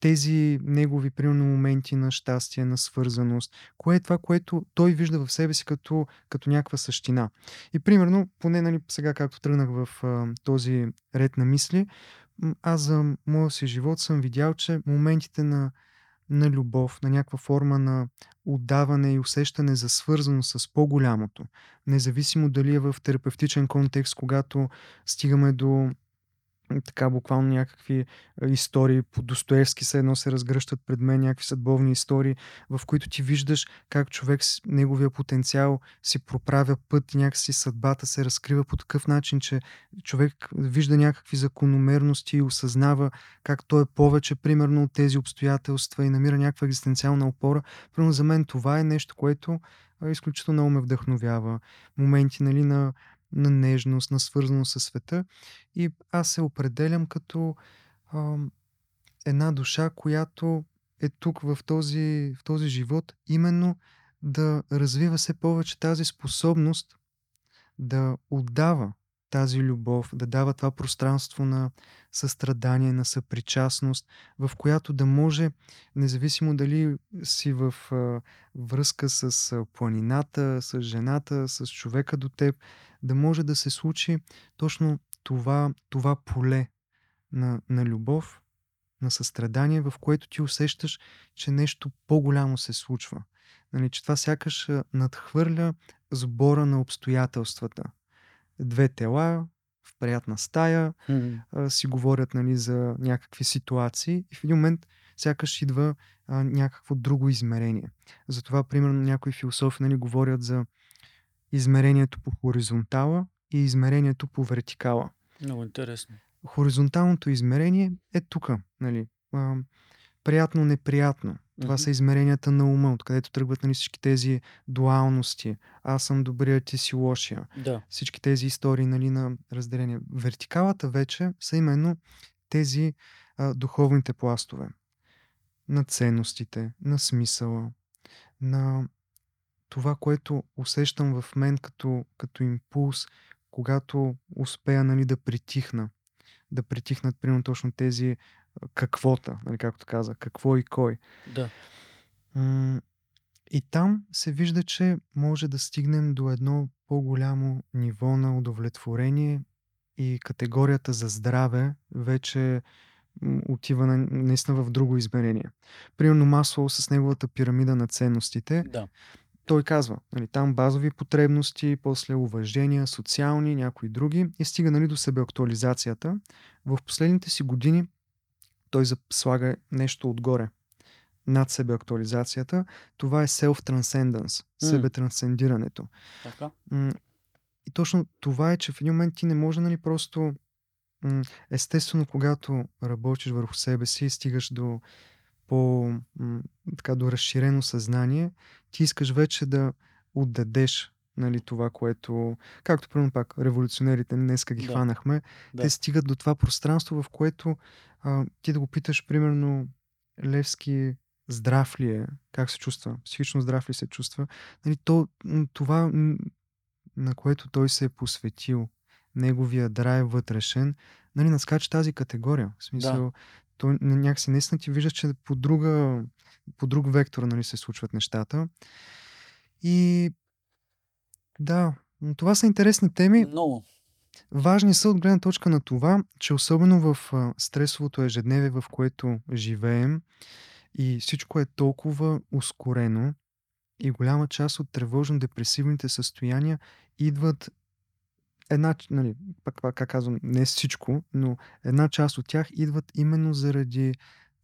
тези негови, примерно, моменти на щастие, на свързаност, кое е това, което той вижда в себе си като, като някаква същина. И примерно, поне нали, сега както тръгнах в а, този ред на мисли, аз за моя си живот съм видял, че моментите на, на любов, на някаква форма на отдаване и усещане за свързаност с по-голямото, независимо дали е в терапевтичен контекст, когато стигаме до така буквално някакви а, истории по Достоевски се едно се разгръщат пред мен някакви съдбовни истории, в които ти виждаш как човек с неговия потенциал си проправя път и някакси съдбата се разкрива по такъв начин, че човек вижда някакви закономерности и осъзнава как той е повече примерно от тези обстоятелства и намира някаква екзистенциална опора. Примерно за мен това е нещо, което а, изключително ме вдъхновява. Моменти нали, на, на нежност, на свързаност със света. И аз се определям като ам, една душа, която е тук в този, в този живот, именно да развива все повече тази способност да отдава тази любов, да дава това пространство на състрадание, на съпричастност, в която да може, независимо дали си в а, връзка с а, планината, с жената, с човека до теб, да може да се случи точно това, това поле на, на любов, на състрадание, в което ти усещаш, че нещо по-голямо се случва. Нали, че това сякаш надхвърля сбора на обстоятелствата. Две тела в приятна стая Мгм. а, си говорят нали, за някакви ситуации и в един момент сякаш идва а, някакво друго измерение. Затова, примерно, някои философи нали, говорят за измерението по хоризонтала и измерението по вертикала. Много интересно. Хоризонталното измерение е тук. Нали, а, приятно, неприятно. Това Мгм. са измеренията на ума, откъдето тръгват нали, всички тези дуалности. Аз съм добрия, ти си лошия. Да. Всички тези истории нали, на разделение. Вертикалата вече са именно тези а, духовните пластове. На ценностите, на смисъла, на това, което усещам в мен като, като импулс, когато успея нали, да притихна. Да притихнат, примерно, точно тези каквота, нали, както каза, какво и кой. Да. И там се вижда, че може да стигнем до едно по-голямо ниво на удовлетворение и категорията за здраве вече отива на, наистина в друго измерение. Примерно Маслоу с неговата пирамида на ценностите, Да. Той казва, нали, там базови потребности, после уважения, социални, някои други и стига нали, до себеактуализацията. В последните си години той слага нещо отгоре над себе актуализацията. Това е self-transcendence, М. себе-трансцендирането. Така. И точно това е, че в един момент ти не може нали просто естествено, когато работиш върху себе си стигаш до по така до разширено съзнание, ти искаш вече да отдадеш нали, това, което, както примерно пак революционерите днеска ги Да. хванахме, Да. те стигат до това пространство, в което а, ти да го питаш, примерно, Левски здрав ли е, как се чувства, психично здрав ли се чувства, нали, то, това, на което той се е посветил, неговия драйв вътрешен, нали, надскача тази категория. В смисъл, той някакси наистина ти виждаш, че по, друга, по друг вектор нали, се случват нещата. И да, това са интересни теми. Много. Важни са от гледна точка на това, че особено в стресовото ежедневие, в което живеем и всичко е толкова ускорено и голяма част от тревожно-депресивните състояния идват една, нали, пак, пак как казвам, не всичко, но една част от тях идват именно заради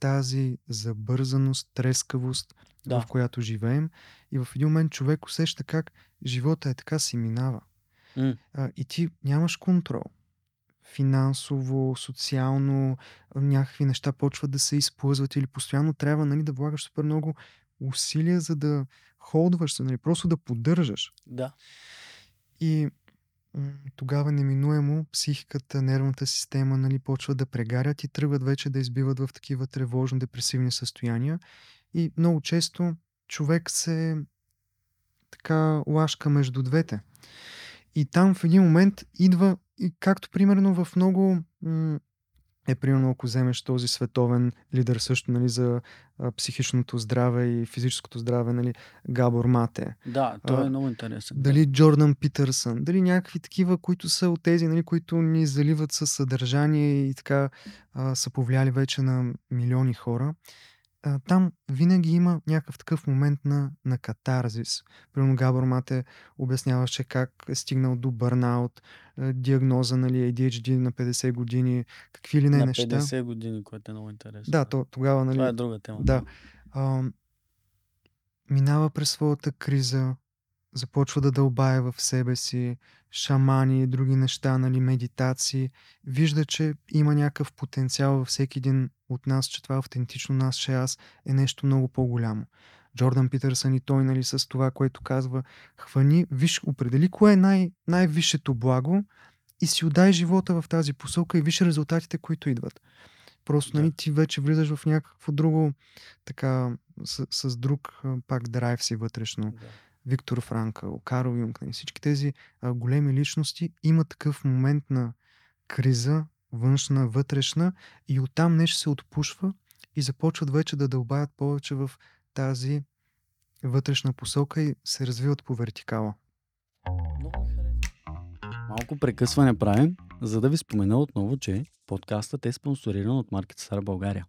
тази забързаност, трескавост, Да. в която живеем. И в един момент човек усеща как живота е така си минава. М. А, и ти нямаш контрол. Финансово, социално, някакви неща почват да се изплъзват или постоянно трябва нали, да влагаш супер много усилия, за да холдваш се, нали, просто да поддържаш. Да. И тогава неминуемо психиката, нервната система нали, почват да прегарят и тръгват вече да избиват в такива тревожно-депресивни състояния. И много често човек се така лашка между двете. И там в един момент идва, и както примерно в много м, е примерно ако вземеш този световен лидер също нали, за а, психичното здраве и физическото здраве, нали, Габор Мате. Да, той е много интересен. да. Дали Джордан Питърсън, дали някакви такива, които са от тези, нали, които ни заливат със съдържание и така а, са повлияли вече на милиони хора. А, там винаги има някакъв такъв момент на, на катарзис. Примерно Габор Мате обясняваше как е стигнал до бърнаут, диагноза, нали, ADHD на 50 години, какви ли не на неща. 50 години, което е много интересно. Да, то, тогава, нали, Това е друга тема. да. А, минава през своята криза, започва да дълбае в себе си, шамани и други неща, нали, медитации. Вижда, че има някакъв потенциал във всеки един от нас, че това автентично нас, че аз е нещо много по-голямо. Джордан Питърсън и той, нали, с това, което казва, хвани, виж, определи кое е най- най-висшето благо и си отдай живота в тази посока и виж резултатите, които идват. Просто, Да. нали, ти вече влизаш в някакво друго, така, с, с друг пак драйв си вътрешно. Да. Виктор Франкъл, Карл Юнг, нали, всички тези а, големи личности имат такъв момент на криза, външна, вътрешна, и оттам нещо се отпушва и започват вече да дълбаят повече в тази вътрешна посока и се развиват по вертикала. Малко прекъсване правим, за да ви спомена отново, че подкастът е спонсориран от MarketStar България.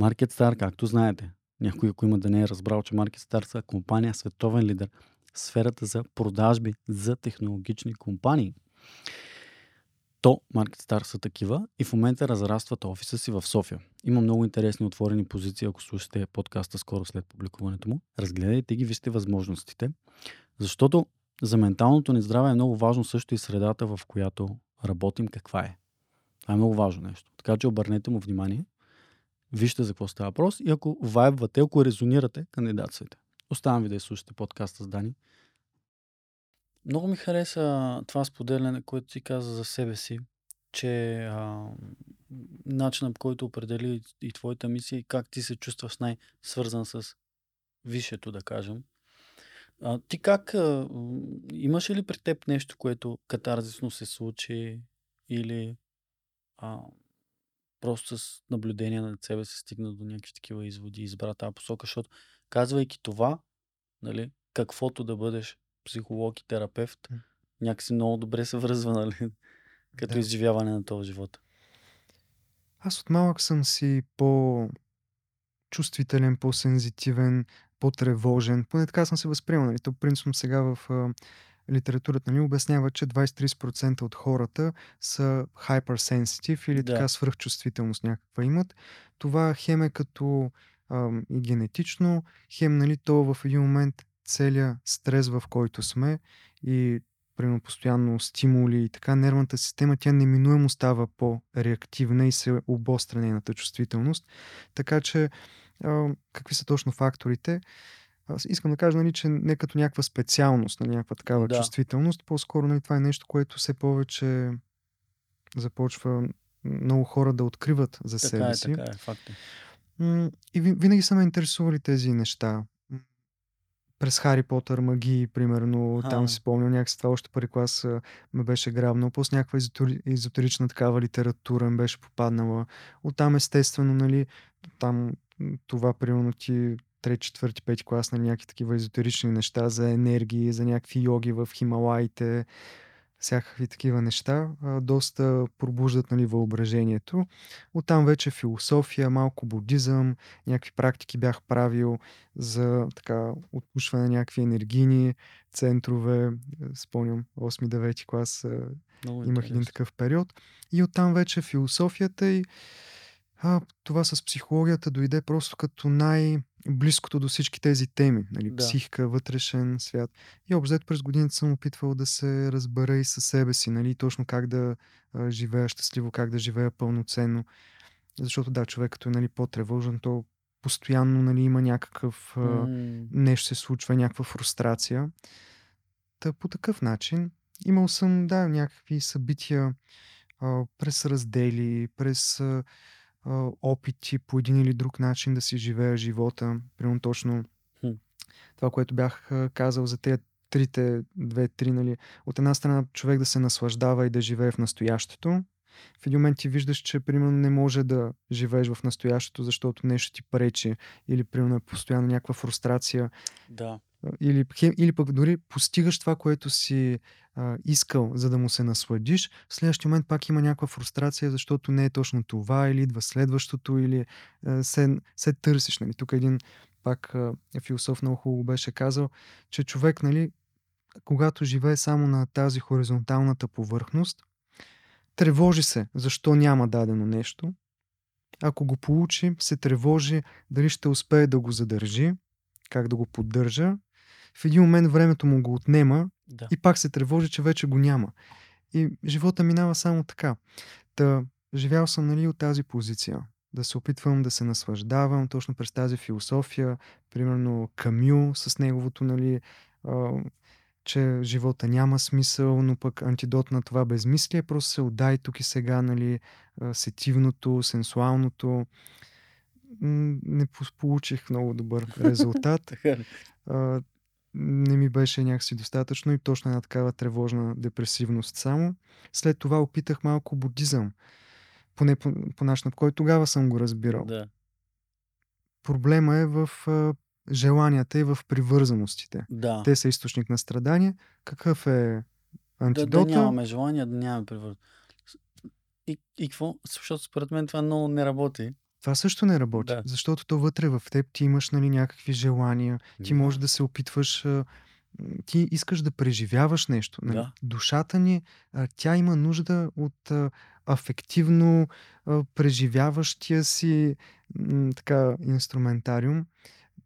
MarketStar, както знаете, някой, ако има да не е разбрал, че MarketStar са компания, световен лидер в сферата за продажби за технологични компании. То MarketStar са такива и в момента разрастват офиса си в София. Има много интересни отворени позиции, ако слушате подкаста скоро след публикуването му. Разгледайте ги, вижте възможностите. Защото за менталното ни здраве е много важно също и средата, в която работим, каква е. Това е много важно нещо. Така че обърнете му внимание, вижте за какво става въпрос и ако вайбвате, ако резонирате, кандидатствайте. Оставам ви да изслушате подкаста с Дани. Много ми хареса това споделяне, което си каза за себе си, че а, начинът по който определи и твоята мисия и как ти се чувстваш най-свързан с висшето, да кажем. А, ти как, а, м, имаш ли при теб нещо, което катарзисно се случи или а, просто с наблюдение над себе се стигна до някакви такива изводи и избра тази посока, защото казвайки това, нали, каквото да бъдеш психолог и терапевт, М. някакси много добре се връзва, нали, като Да. изживяване на този живот. Аз от малък съм си по-чувствителен, по-сензитивен, по-тревожен. Поне така съм се възприемал. Нали? То принципно сега в литературата нали, обяснява, че 20-30% от хората са hypersensitive или Да. така свръхчувствителност някаква имат. Това хем е като ам, и генетично, хем нали, то в един момент целият стрес, в който сме и примерно постоянно стимули и така, нервната система, тя неминуемо става по-реактивна и се обостря нейната чувствителност. Така че, а, какви са точно факторите? Аз искам да кажа, нали, че не като някаква специалност на някаква такава Да. чувствителност, по-скоро нали, това е нещо, което все повече започва много хора да откриват за Така себе е, си. така е, факт е. И ви- винаги са ме интересували тези неща. През Хари Потър, магии, примерно, там Аха. си спомням някакси това още първи клас а, ме беше грабнал. После някаква езотери- езотерична такава литература ми беше попаднала. Оттам естествено, нали, там това примерно ти трети, четвърти, пети клас, нали, някакви такива езотерични неща за енергии, за някакви йоги в Хималаите, всякакви такива неща, доста пробуждат нали, въображението. Оттам вече философия, малко будизъм, някакви практики бях правил за така отпушване на някакви енергийни центрове. Спомням, 8-9 клас Много имах един такъв период. И оттам вече философията и а, това с психологията дойде просто като най-близкото до всички тези теми. Нали? Да. Психика, вътрешен свят. И обзет през годините съм опитвал да се разбера и със себе си, нали? точно как да а, живея щастливо, как да живея пълноценно. Защото да, човек като е нали, по-тревожен, то постоянно нали, има някакъв М, нещо се случва, някаква фрустрация. Та по такъв начин имал съм, да, някакви събития а, през раздели, през а, опити по един или друг начин да си живея живота. Примерно точно Хм. това, което бях казал за тези трите, две-три, нали. От една страна човек да се наслаждава и да живее в настоящето. В един момент ти виждаш, че примерно не може да живееш в настоящето, защото нещо ти пречи или примерно е постоянно някаква фрустрация Да. Или, или пък дори постигаш това, което си а, искал, за да му се насладиш, в следващия момент пак има някаква фрустрация, защото не е точно това, или идва следващото, или а, се, се търсиш. Нали. Тук един пак а, философ много хубаво беше казал, че човек, нали, когато живее само на тази хоризонталната повърхност, тревожи се защо няма дадено нещо. Ако го получи, се тревожи дали ще успее да го задържи, как да го поддържа. В един момент времето му го отнема Да. и пак се тревожи, че вече го няма. И живота минава само така. Та, живял съм нали, от тази позиция. Да се опитвам да се наслаждавам точно през тази философия. Примерно Камю с неговото, нали, а, че живота няма смисъл, но пък антидот на това безмислие просто се отдай тук и сега, нали, сетивното, сенсуалното. Не получих много добър резултат. Не ми беше някакси достатъчно и точно една такава тревожна депресивност само. След това опитах малко будизъм, поне по, по начина, по който тогава съм го разбирал. Да. Проблема е в а, желанията и в привързаностите. Да. Те са източник на страдание. Какъв е Да, да антидота? нямаме желание, да нямаме привързаност. И, и какво? Защото според мен това много не работи. Това също не работи, Да. защото то вътре в теб ти имаш нали, някакви желания, ти Да. можеш да се опитваш, ти искаш да преживяваш нещо. Нали? Да. Душата ни, тя има нужда от афективно преживяващия си така инструментариум.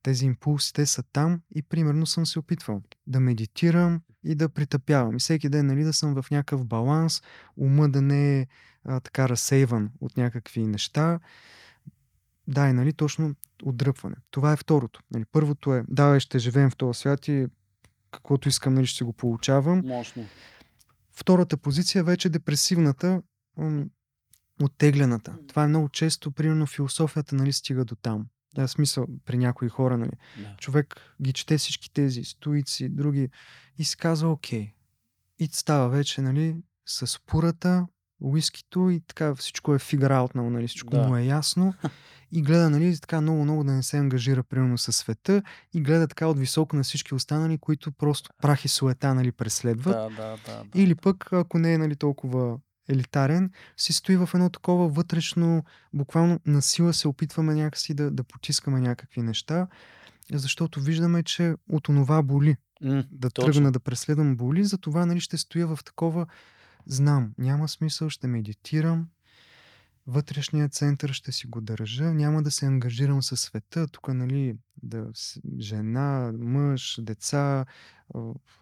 Тези импулси, те са там и примерно съм се опитвал да медитирам и да притъпявам. И всеки ден нали, да съм в някакъв баланс, ума да не е а, така разсейван от някакви неща. Да, и нали, точно отдръпване. Това е второто. Нали, първото е, да, ще живеем в този свят и каквото искам, нали, ще си го получавам. Мощно. Втората позиция е вече депресивната, м, оттеглената. Това е много често, примерно, философията, нали, стига до там. Да, смисъл, при някои хора, нали, Да. човек ги чете всички тези стоици, други и си казва, окей. И става вече, нали, с пурата, уискито и така всичко е фигураутно, нали, всичко Да. му е ясно и гледа, нали, така много-много да не се ангажира примерно със света и гледа така от високо на всички останали, които просто прах и суета, нали, преследват. Да, да, да. да. Или пък, ако не е нали, толкова елитарен, си стои в едно такова вътрешно, буквално на сила се опитваме някакси да, да потискаме някакви неща, защото виждаме, че от онова боли. М, да точно. тръгна да преследвам боли, затова нали, ще стоя в такова знам, няма смисъл, ще медитирам, вътрешния център ще си го държа, няма да се ангажирам със света, тук нали, да, жена, мъж, деца,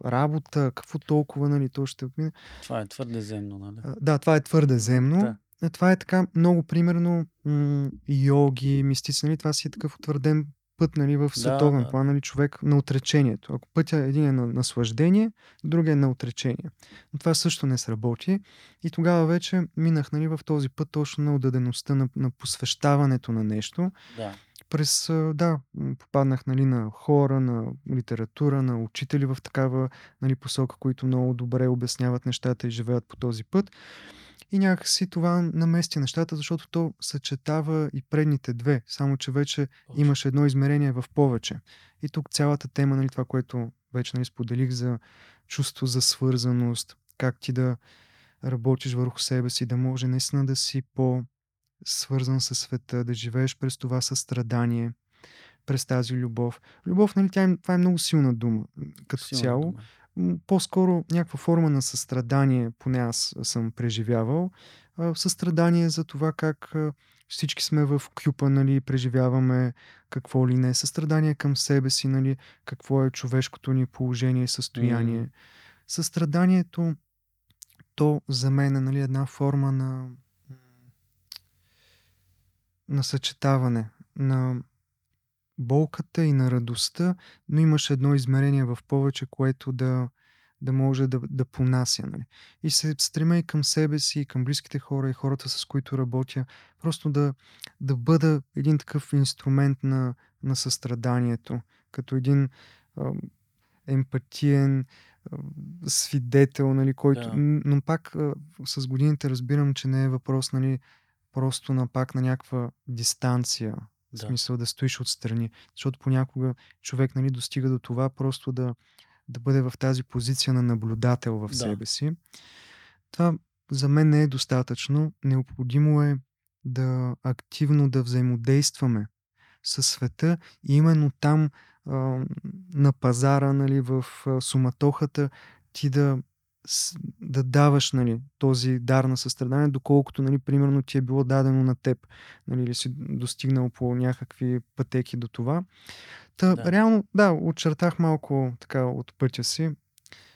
работа, какво толкова, нали, то ще мине. Това е твърде земно, нали? Да, това е твърде земно. Да. Това е така много примерно м- йоги, мистици, нали? това си е такъв утвърден път нали, в световен да. план, нали, човек на отречението. Ако пътя един е на наслаждение, другия е на отречение. Но това също не сработи. И тогава вече минах нали, в този път точно на отдадеността, на, на посвещаването на нещо. Да. През, да, попаднах нали, на хора, на литература, на учители в такава нали, посока, които много добре обясняват нещата и живеят по този път. И някакси това намести нещата, защото то съчетава и предните две, само че вече Точно. имаш едно измерение в повече. И тук цялата тема, нали, това, което вече нали, споделих за чувство за свързаност, как ти да работиш върху себе си, да може наистина да си по-свързан със света, да живееш през това състрадание, през тази любов. Любов, нали, тя е, това е много силна дума като Силна цяло. дума. По-скоро някаква форма на състрадание, поне аз съм преживявал. Състрадание за това как всички сме в кюпа, нали, преживяваме какво ли не. Състрадание към себе си, нали, какво е човешкото ни положение и състояние. М. Състраданието, то за мен е нали, една форма на, на съчетаване на болката и на радостта, но имаш едно измерение в повече, което да, да може да, да понася. Нали. И се стремя и към себе си, и към близките хора, и хората, с които работя, просто да, да бъда един такъв инструмент на, на състраданието, като един а, емпатиен а, свидетел, нали, който... Да. Но пак а, с годините разбирам, че не е въпрос, нали, просто на пак на някаква дистанция. В Да. смисъл да стоиш отстрани. Защото понякога човек нали, достига до това просто да, да бъде в тази позиция на наблюдател в Да. себе си. Това за мен не е достатъчно. Необходимо е да активно да взаимодействаме със света и именно там а, на пазара, нали, в суматохата, ти да, да даваш нали, този дар на състрадание, доколкото, нали, примерно, ти е било дадено на теб, нали, или си достигнал по някакви пътеки до това. Та, Да. реално, да, очертах малко така от пътя си.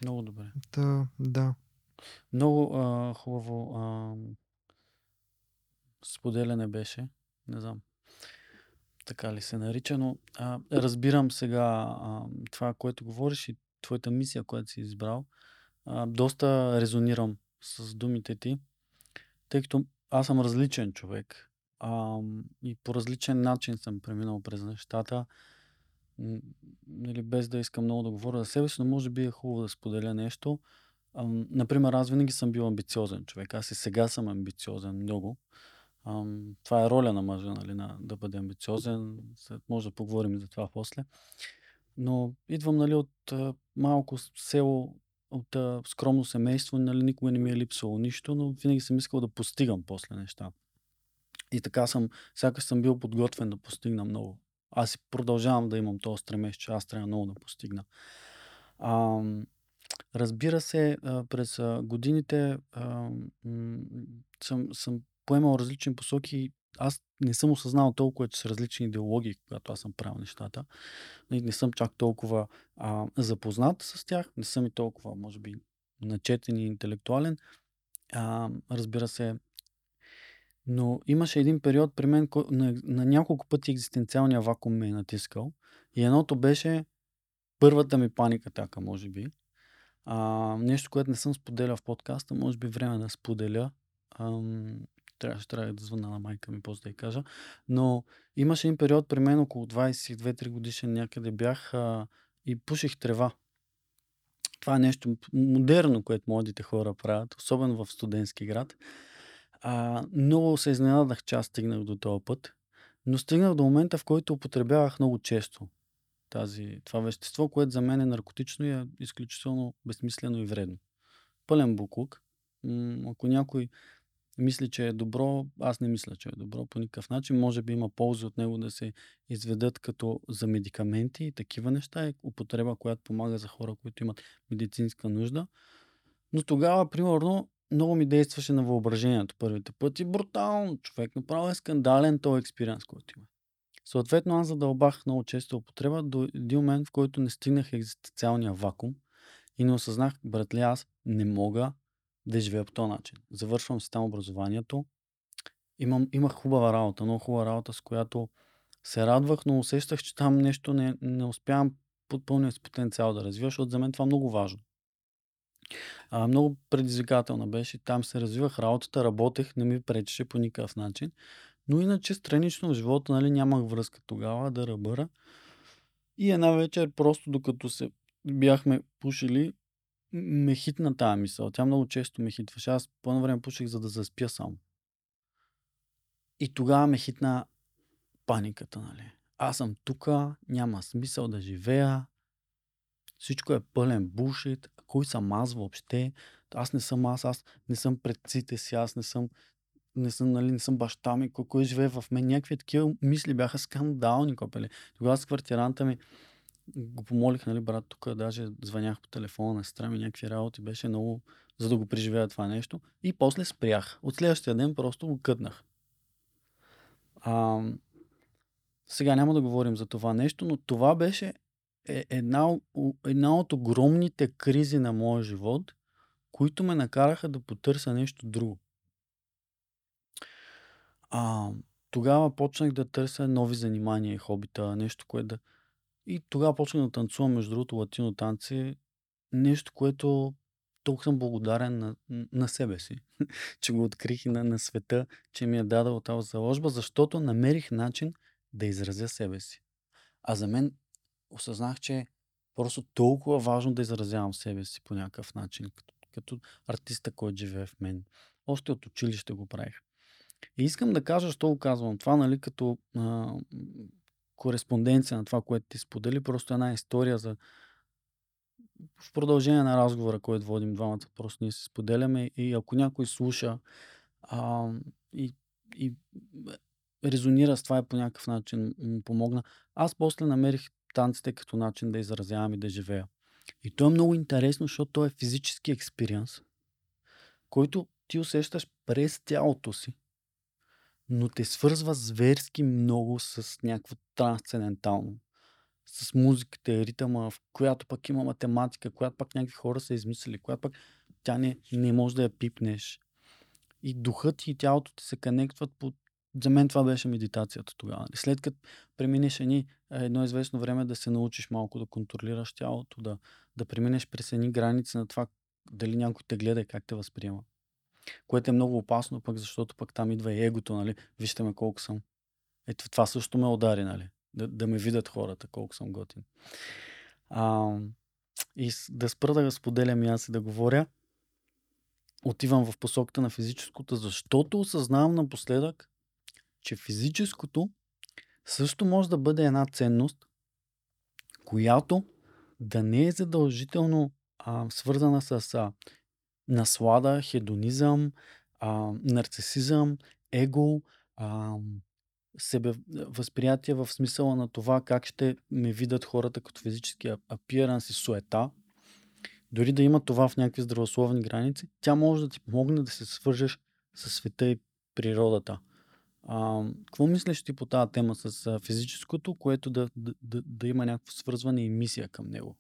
Много добре. Та, да. Много а, хубаво а, споделяне беше. Не знам така ли се нарича, но а, разбирам сега а, това, което говориш и твоята мисия, която си избрал. А, доста резонирам с думите ти, тъй като аз съм различен човек а, и по различен начин съм преминал през нещата. Нали, без да искам много да говоря за себе си, но може би е хубаво да споделя нещо. Ам, например, аз винаги съм бил амбициозен човек. Аз и сега съм амбициозен много. Ам, това е роля на мъжа, нали, на, да бъде амбициозен. След, може да поговорим за това после. Но идвам нали, от а, малко село, от а, скромно семейство, нали, никога не ми е липсвало нищо, но винаги съм искал да постигам после неща. И така съм, сякаш съм бил подготвен да постигна много. Аз и продължавам да имам този стремеж, че аз трябва много да постигна. Ам, разбира се, а, през а, годините а, м, съм, съм поемал различни посоки. Аз не съм осъзнал толкова, че са различни идеологии, когато аз съм правил нещата. Не, не съм чак толкова а, запознат с тях, не съм и толкова, може би, начетен и интелектуален. А, разбира се, но имаше един период при мен, на, на няколко пъти екзистенциалния вакуум ме е натискал. И едното беше първата ми паника така, може би. А, нещо, което не съм споделял в подкаста, може би време да споделя. Ам, трябваше трябва да звъна на майка ми, после да й кажа. Но имаше един период при мен, около 22-3 годишен някъде бях а, и пуших трева. Това е нещо модерно, което младите хора правят, особено в студентски град. А, много се изненадах, че аз стигнах до този път, но стигнах до момента, в който употребявах много често тази, това вещество, което за мен е наркотично и е изключително безсмислено и вредно. Пълен буклук. Ако някой мисли, че е добро, аз не мисля, че е добро по никакъв начин. Може би има ползи от него да се изведат като за медикаменти и такива неща и употреба, която помага за хора, които имат медицинска нужда. Но тогава, примерно, много ми действаше на въображението първите пъти. Брутално. Човек направо е скандален този експириенс, който има. Съответно, аз задълбах много често употреба до един момент, в който не стигнах екзистенциалния вакуум и не осъзнах, братле, аз не мога да живея по този начин. Завършвам си там образованието. Имам, имах хубава работа, много хубава работа, с която се радвах, но усещах, че там нещо не, не успявам под пълния си потенциал да развия, защото за мен това е много важно. А, много предизвикателна беше. Там се развивах работата, работех, не ми пречеше по никакъв начин. Но иначе странично в живота, нали, нямах връзка тогава да ръбъра. И една вечер, просто докато се бяхме пушили, ме хитна тази мисъл. Тя много често ме хитваше. Аз по едно време пуших, за да заспя само. И тогава ме хитна паниката, нали. Аз съм тука, няма смисъл да живея, всичко е пълен бушит, кой съм аз въобще, аз не съм аз, аз не съм предците си, аз не съм не съм, нали, не съм баща ми, кой, кой живее в мен. Някакви такива мисли бяха скандални, копели. Тогава с квартиранта ми го помолих, нали, брат, тук даже звънях по телефона на сестра ми, някакви работи, беше много, за да го преживея това нещо. И после спрях. От следващия ден просто го къднах. А, сега няма да говорим за това нещо, но това беше е една, една от огромните кризи на моя живот, които ме накараха да потърся нещо друго. А, тогава почнах да търся нови занимания и хобита, нещо, което да... И тогава почнах да танцувам, между другото, латино танци. Нещо, което толкова съм благодарен на, на себе си, че го открих и на, на света, че ми е дадал тази заложба, защото намерих начин да изразя себе си. А за мен осъзнах, че просто толкова важно да изразявам себе си по някакъв начин, като, като артиста, който живее в мен. Още от училище го правих. И искам да кажа, що го казвам това, нали, като а, кореспонденция на това, което ти сподели, просто една история за в продължение на разговора, който водим двамата, просто ние се споделяме и ако някой слуша а, и, и резонира с това и по някакъв начин му помогна. Аз после намерих танците като начин да изразявам и да живея. И то е много интересно, защото то е физически експириенс, който ти усещаш през тялото си но те свързва зверски много с някакво трансцендентално. С музиката и ритъма, в която пък има математика, която пък някакви хора са измислили, която пък тя не, не може да я пипнеш. И духът и тялото ти се конектват по... За мен това беше медитацията тогава. След като преминеш едни, едно известно време да се научиш малко да контролираш тялото, да, да преминеш през едни граници на това дали някой те гледа и как те възприема. Което е много опасно, пък защото пък там идва и егото, нали? Вижте ме колко съм. Ето това също ме удари, нали? Да, да ме видят хората колко съм готин. А, и да спра да споделям и аз и да говоря. Отивам в посоката на физическото, защото осъзнавам напоследък, че физическото също може да бъде една ценност, която да не е задължително а, свързана с а, наслада, хедонизъм, а, нарцисизъм, его, а, себе, възприятие в смисъла на това как ще ме видят хората като физически апиеранс и суета, дори да има това в някакви здравословни граници, тя може да ти помогне да се свържеш с света и природата. А, какво мислиш ти по тази тема с физическото, което да, да, да, да има някакво свързване и мисия към него?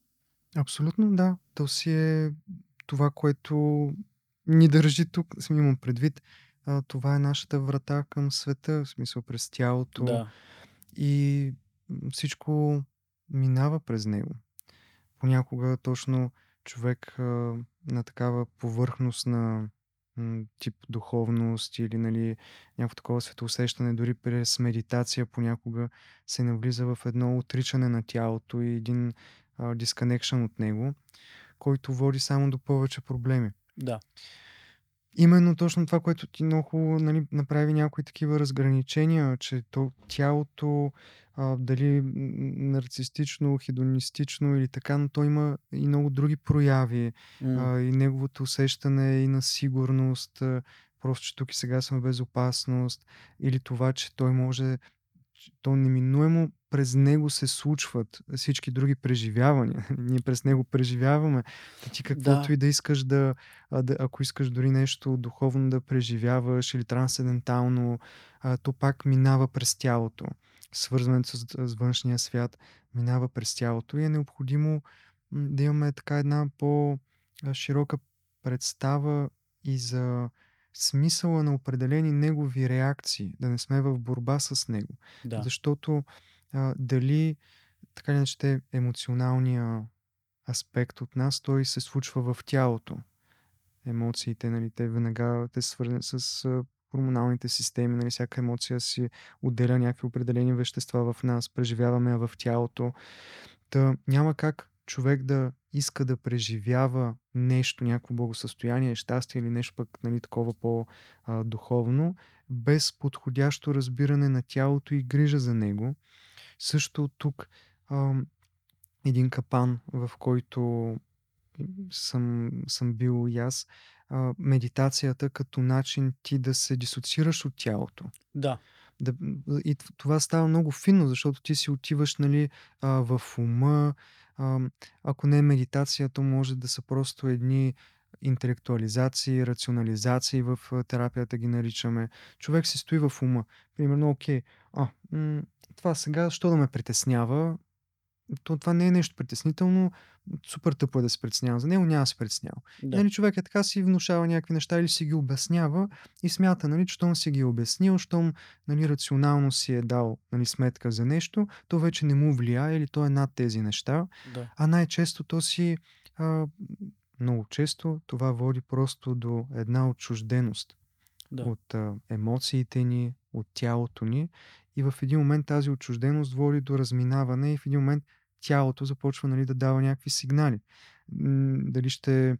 Абсолютно да. То си е това, което ни държи тук, съм имам предвид, а, това е нашата врата към света, в смисъл през тялото. Да. И всичко минава през него. Понякога точно човек а, на такава повърхностна м, тип духовност или нали, някакво такова светоусещане, дори през медитация понякога се навлиза в едно отричане на тялото и един дисконекшън от него който води само до повече проблеми. Да. Именно точно това, което ти много хубаво нали, направи някои такива разграничения, че то, тялото, а, дали нарцистично, хедонистично или така, но то има и много други прояви. Mm. А, и неговото усещане и на сигурност, а, просто, че тук и сега съм в безопасност, или това, че той може, то неминуемо през него се случват всички други преживявания. Ние през него преживяваме. Ти каквото Да. и да искаш да, да, ако искаш дори нещо духовно да преживяваш или трансцендентално, то пак минава през тялото. Свързването с, с външния свят минава през тялото и е необходимо да имаме така една по-широка представа и за смисъла на определени негови реакции, да не сме в борба с него. Да. Защото а, дали така иначе те емоционалния аспект от нас, той се случва в тялото. Емоциите, нали, те веднага те свързани с а, хормоналните системи, нали, всяка емоция си отделя някакви определени вещества в нас, преживяваме я в тялото. Та няма как човек да иска да преживява нещо, някакво благосъстояние, щастие или нещо пък нали, такова по-духовно, без подходящо разбиране на тялото и грижа за него. Също тук а, един капан, в който съм, съм бил и аз, а, медитацията като начин ти да се дисоциираш от тялото. Да. Да, и това става много финно, защото ти си отиваш нали, а, в ума. А, ако не е медитация, то може да са просто едни интелектуализации, рационализации в терапията ги наричаме. Човек си стои в ума. Примерно, окей, а, това сега, що да ме притеснява? То, това не е нещо притеснително. Супер тъпо е да се притеснявам. За него няма да се притеснявам. Да. Нали, човек е така си внушава някакви неща или си ги обяснява и смята, нали, щом си ги е обяснил, щом нали, рационално си е дал нали, сметка за нещо, то вече не му влияе или то е над тези неща. Да. А най-често то си, а, много често, това води просто до една отчужденост Да. от а, емоциите ни, от тялото ни. И в един момент тази отчужденост води до разминаване и в един момент тялото започва нали, да дава някакви сигнали. Дали ще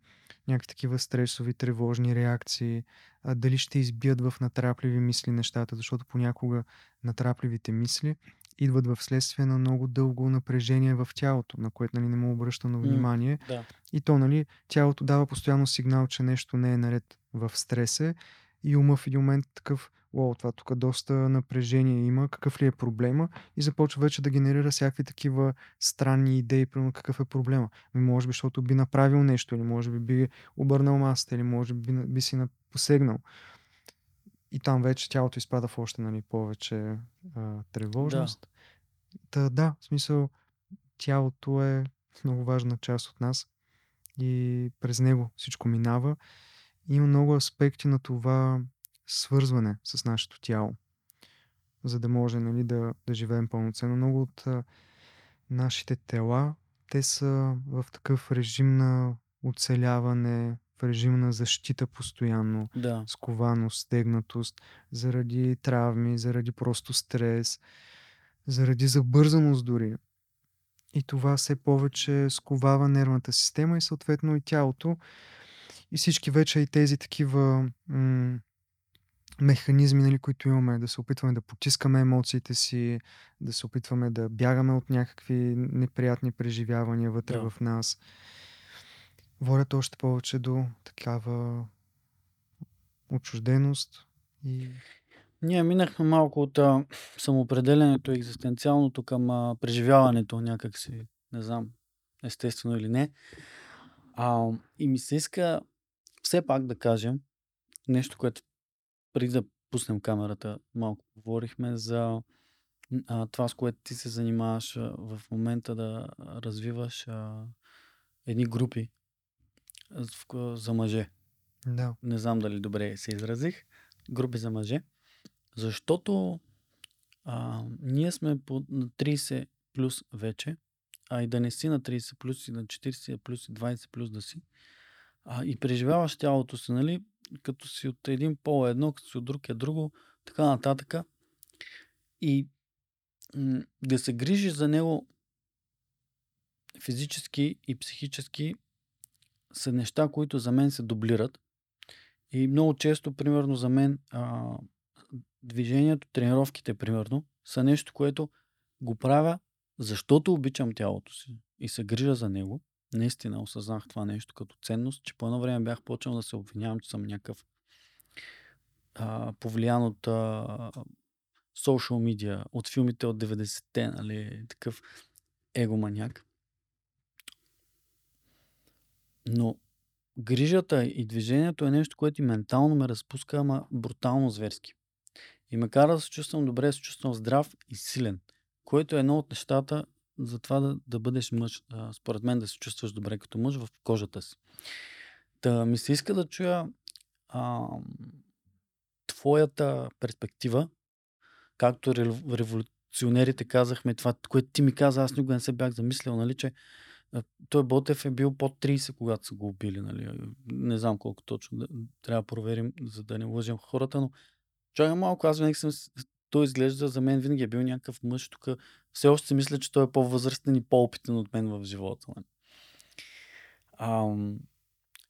някакви такива стресови, тревожни реакции, а, дали ще избият в натрапливи мисли нещата, защото понякога натрапливите мисли идват в следствие на много дълго напрежение в тялото, на което нали, не му обръщано внимание. Да. И то, нали, тялото дава постоянно сигнал, че нещо не е наред в стресе и ума в един момент такъв, о, това тук доста напрежение има, какъв ли е проблема и започва вече да генерира всякакви такива странни идеи, примерно какъв е проблема. Ми, може би, защото би направил нещо, или може би би обърнал масата, или може би би, си на- посегнал. И там вече тялото изпада в още нали, повече а, тревожност. Та, да, в смисъл, тялото е много важна част от нас и през него всичко минава. Има много аспекти на това свързване с нашето тяло, за да може нали, да, да живеем пълноценно. Много от а, нашите тела, те са в такъв режим на оцеляване, в режим на защита постоянно Да. скованост, стегнатост, заради травми, заради просто стрес, заради забързаност дори. И това все повече сковава нервната система и съответно и тялото. И всички вече и тези такива м- механизми, нали, които имаме, да се опитваме да потискаме емоциите си, да се опитваме да бягаме от някакви неприятни преживявания вътре Да. в нас, водят още повече до такава отчужденост и Ние минахме малко от а, самоопределенето, екзистенциалното към а, преживяването някакси, не знам, естествено или не. А, и ми се иска все пак да кажем нещо, което преди да пуснем камерата, малко говорихме за а, това, с което ти се занимаваш а, в момента да развиваш а, едни групи в за мъже. да, Не знам дали добре се изразих. Групи за мъже. Защото а, ние сме по, на 30 плюс вече, а и да не си на 30 плюс и на 40 плюс и 20 плюс да си. А, и преживяваш тялото си, нали, като си от един пол е едно, като си от друг е друго, така нататък. И м- да се грижиш за него физически и психически са неща, които за мен се дублират. И много често, примерно за мен, а, движението, тренировките, примерно, са нещо, което го правя, защото обичам тялото си и се грижа за него. Наистина осъзнах това нещо като ценност, че по едно време бях почнал да се обвинявам, че съм някакъв а, повлиян от а, social media, от филмите от 90-те, нали, такъв егоманяк. Но грижата и движението е нещо, което и ментално ме разпуска, ама брутално зверски. И ме кара да се чувствам добре, се чувствам здрав и силен, което е едно от нещата за това да, да бъдеш мъж, а, според мен да се чувстваш добре като мъж в кожата си. Та ми се иска да чуя а, твоята перспектива, както революционерите казахме, това, което ти ми каза, аз никога не се бях замислял, нали, че той Ботев е бил под 30, когато са го убили. Нали? Не знам колко точно трябва да проверим, за да не лъжим хората, но чакай малко, аз винаги съм... Той изглежда, за мен винаги е бил някакъв мъж. Тук все още си мисля, че той е по-възрастен и по-опитен от мен в живота. Нали? Ам,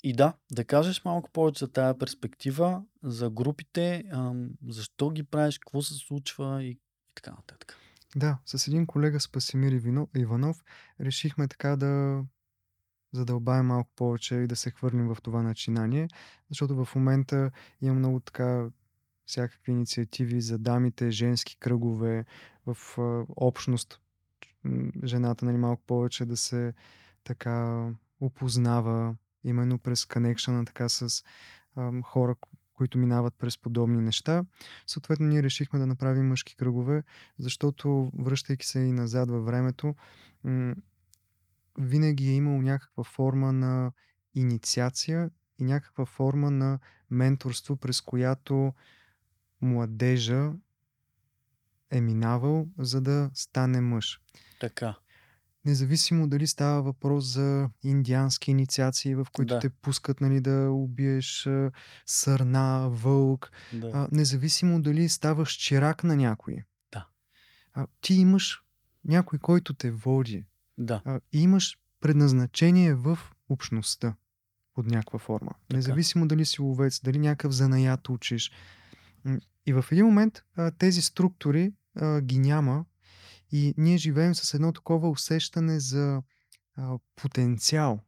и да, да кажеш малко повече за тая перспектива, за групите, ам, защо ги правиш, какво се случва и така нататък. Да, с един колега Спасимир Иванов решихме така да задълбаем малко повече и да се хвърлим в това начинание, защото в момента има много така всякакви инициативи за дамите, женски кръгове, в а, общност жената нали, малко повече да се така опознава именно през коннекшена така с а, хора, които минават през подобни неща. Съответно, ние решихме да направим мъжки кръгове, защото, връщайки се и назад във времето, винаги е имало някаква форма на инициация и някаква форма на менторство, през която младежа е минавал, за да стане мъж. Така. Независимо дали става въпрос за индиански инициации, в които Да. те пускат нали, да убиеш сърна, вълк, Да. а, независимо дали ставаш чирак на някой. Да. А, ти имаш някой, който те води. Да. А, и имаш предназначение в общността под някаква форма. Независимо дали си ловец, дали някакъв занаят учиш. И в един момент а, тези структури а, ги няма. И ние живеем с едно такова усещане за а, потенциал,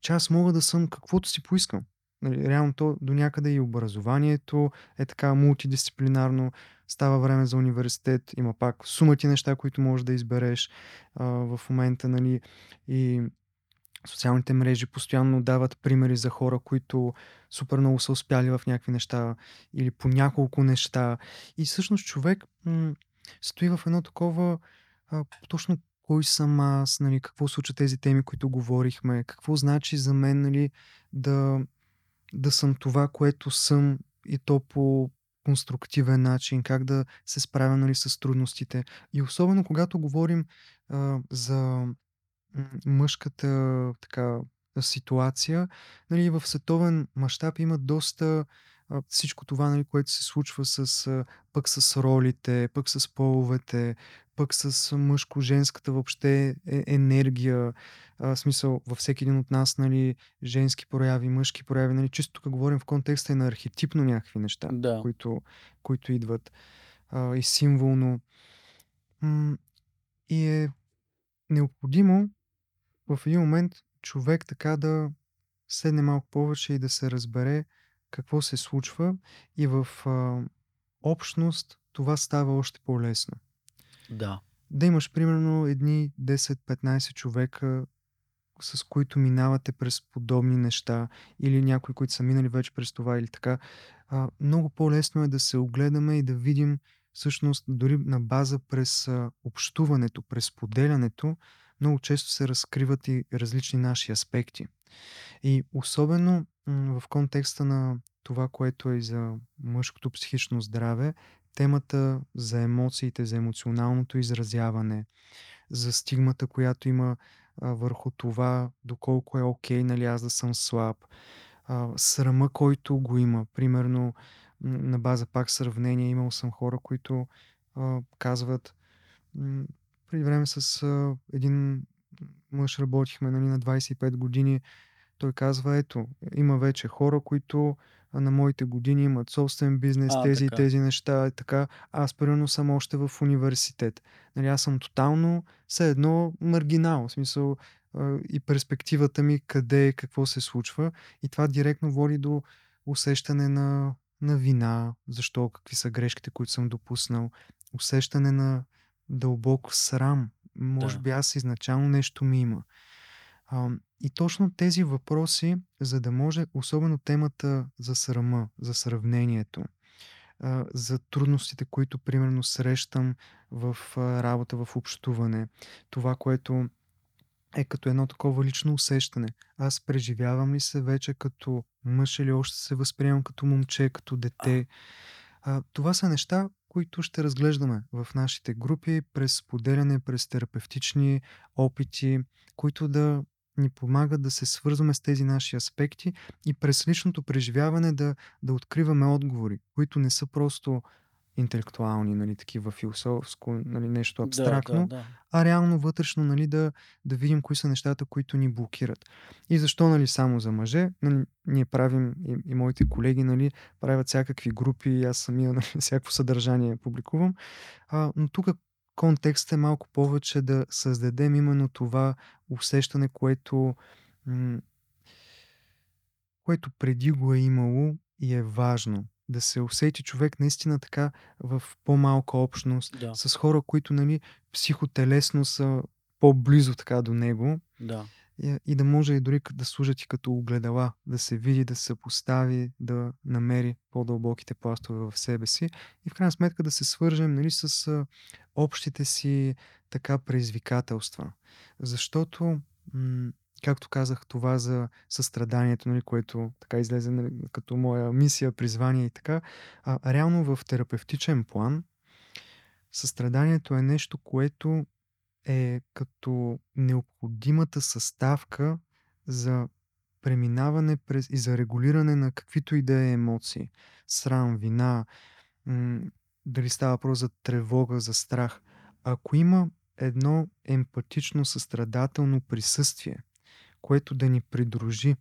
че аз мога да съм каквото си поискам. Нали, реално то до някъде и образованието е така мултидисциплинарно, става време за университет, има пак сумати неща, които можеш да избереш а, в момента, нали, и социалните мрежи постоянно дават примери за хора, които супер много са успяли в някакви неща или по няколко неща. И всъщност човек м- стои в едно такова а, точно кой съм аз, нали, какво случат тези теми, които говорихме, какво значи за мен нали, да, да съм това, което съм и то по конструктивен начин, как да се справя нали, с трудностите. И особено когато говорим а, за мъжката така, ситуация, нали, в световен мащаб има доста всичко това, нали, което се случва с, пък с ролите, пък с половете, пък с мъжко-женската въобще е, енергия, а, смисъл във всеки един от нас, нали, женски прояви, мъжки прояви, нали, чисто тук говорим в контекста и на архетипно някакви неща, Да. които, които идват а, и символно. М, и е необходимо в един момент човек така да седне малко повече и да се разбере какво се случва и в а, общност това става още по-лесно. Да. Да имаш примерно едни 10-15 човека, с които минавате през подобни неща или някои, които са минали вече през това или така, а, много по-лесно е да се огледаме и да видим всъщност дори на база през а, общуването, през поделянето, много често се разкриват и различни наши аспекти. И особено в контекста на това, което е за мъжкото психично здраве, темата за емоциите, за емоционалното изразяване, за стигмата, която има върху това, доколко е окей, нали, аз да съм слаб, срама, който го има. Примерно, на база пак сравнение, имал съм хора, които казват, преди време с а, един мъж работихме нали, на 25 години, той казва, ето, има вече хора, които на моите години имат собствен бизнес, А, тези и тези неща, така. Аз, примерно, съм още в университет. Нали, аз съм тотално, все едно, маргинал. В смисъл, и перспективата ми къде е, какво се случва. И това директно води до усещане на на вина, защо, какви са грешките, които съм допуснал, усещане на дълбок срам. Може Да. би аз изначално нещо ми има. А, и точно тези въпроси, за да може, особено темата за срама, за сравнението, а, за трудностите, които примерно срещам в а, работа, в общуване, това, което е като едно такова лично усещане. Аз преживявам ли се вече като мъж или още се възприемам като момче, като дете. А, това са неща, които ще разглеждаме в нашите групи през поделяне, през терапевтични опити, които да ни помагат да се свързваме с тези наши аспекти и през личното преживяване да, да откриваме отговори, които не са просто интелектуални, нали, такива философско, нали, нещо абстрактно, Да, да, да. а реално вътрешно нали, да, да видим кои са нещата, които ни блокират. И защо нали, само за мъже? Нали, ние правим и, и моите колеги нали, правят всякакви групи, аз самия нали, всякакво съдържание публикувам. А, но тук контекстът е малко повече да създадем именно това усещане, което, м- което преди го е имало и е важно. Да се усети човек наистина така в по-малка общност, Да, с хора, които нали, психотелесно са по-близо така до него да. и, и да може и дори да служат и като огледала, да се види, да се постави, да намери по-дълбоките пластове в себе си и в крайна сметка да се свържем нали, с а, общите си така предизвикателства. Защото, м- както казах, това за състраданието, нали, което така излезе нали, като моя мисия, призвание и така, а, реално в терапевтичен план състраданието е нещо, което е като необходимата съставка за преминаване през и за регулиране на каквито и да е емоции. Срам, вина, м- дали става въпрос за тревога, за страх. Ако има едно емпатично, състрадателно присъствие, което да ни придружи,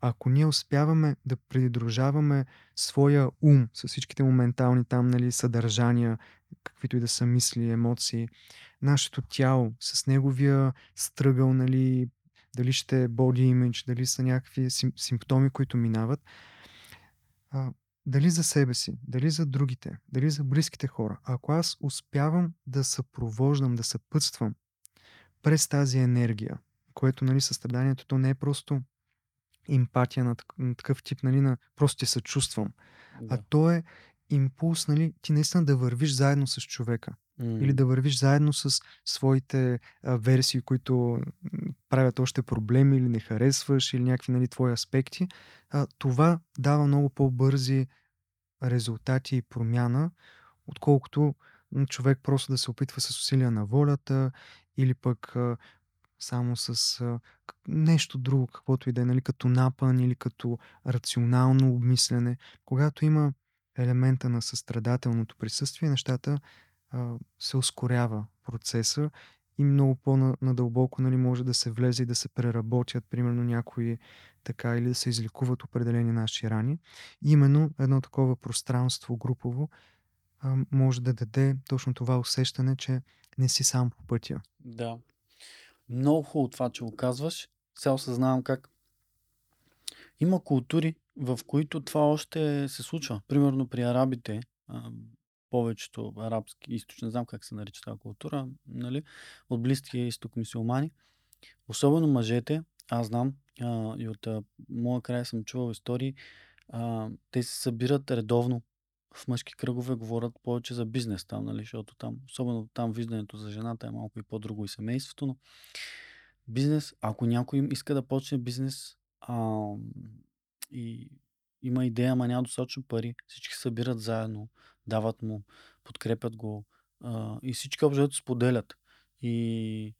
ако ние успяваме да придружаваме своя ум с всичките му ментални там, нали, съдържания, каквито и да са мисли, емоции, нашето тяло с неговия стръгъл, нали, дали ще е body image, дали са някакви сим, симптоми, които минават, а, дали за себе си, дали за другите, дали за близките хора. Ако аз успявам да съпровождам, да съпътствам през тази енергия, което нали, състраданието, то не е просто емпатия на, на такъв тип, нали, на просто ти съчувствам, а да. то е импулс, нали, ти наистина да вървиш заедно с човека или М, да вървиш заедно с своите а, версии, които правят още проблеми или не харесваш или някакви нали, твои аспекти, а, това дава много по-бързи резултати и промяна, отколкото човек просто да се опитва с усилия на волята или пък а, само с а, нещо друго, каквото и да е, нали, като напън или като рационално обмислене. Когато има елемента на състрадателното присъствие, нещата а, се ускорява процеса и много по-надълбоко нали, може да се влезе и да се преработят, примерно някои така, или да се излекуват определени наши рани. Именно едно такова пространство групово а, може да даде точно това усещане, че не си сам по пътя. Да. Много хубаво това, че го казваш. Сега осъзнавам как има култури, в които това още се случва. Примерно при арабите, повечето арабски източни, не знам как се нарича тази култура, нали, от Близкия изток мисиомани, особено мъжете, аз знам и от моя край съм чувал истории, те се събират редовно в мъжки кръгове, говорят повече за бизнес там, нали, защото там, особено там виждането за жената е малко и по-друго и семейството, но бизнес, ако някой им иска да почне бизнес а, и има идея, ама няма достатъчно пари, всички събират заедно, дават му, подкрепят го а, и всички общо взето споделят. И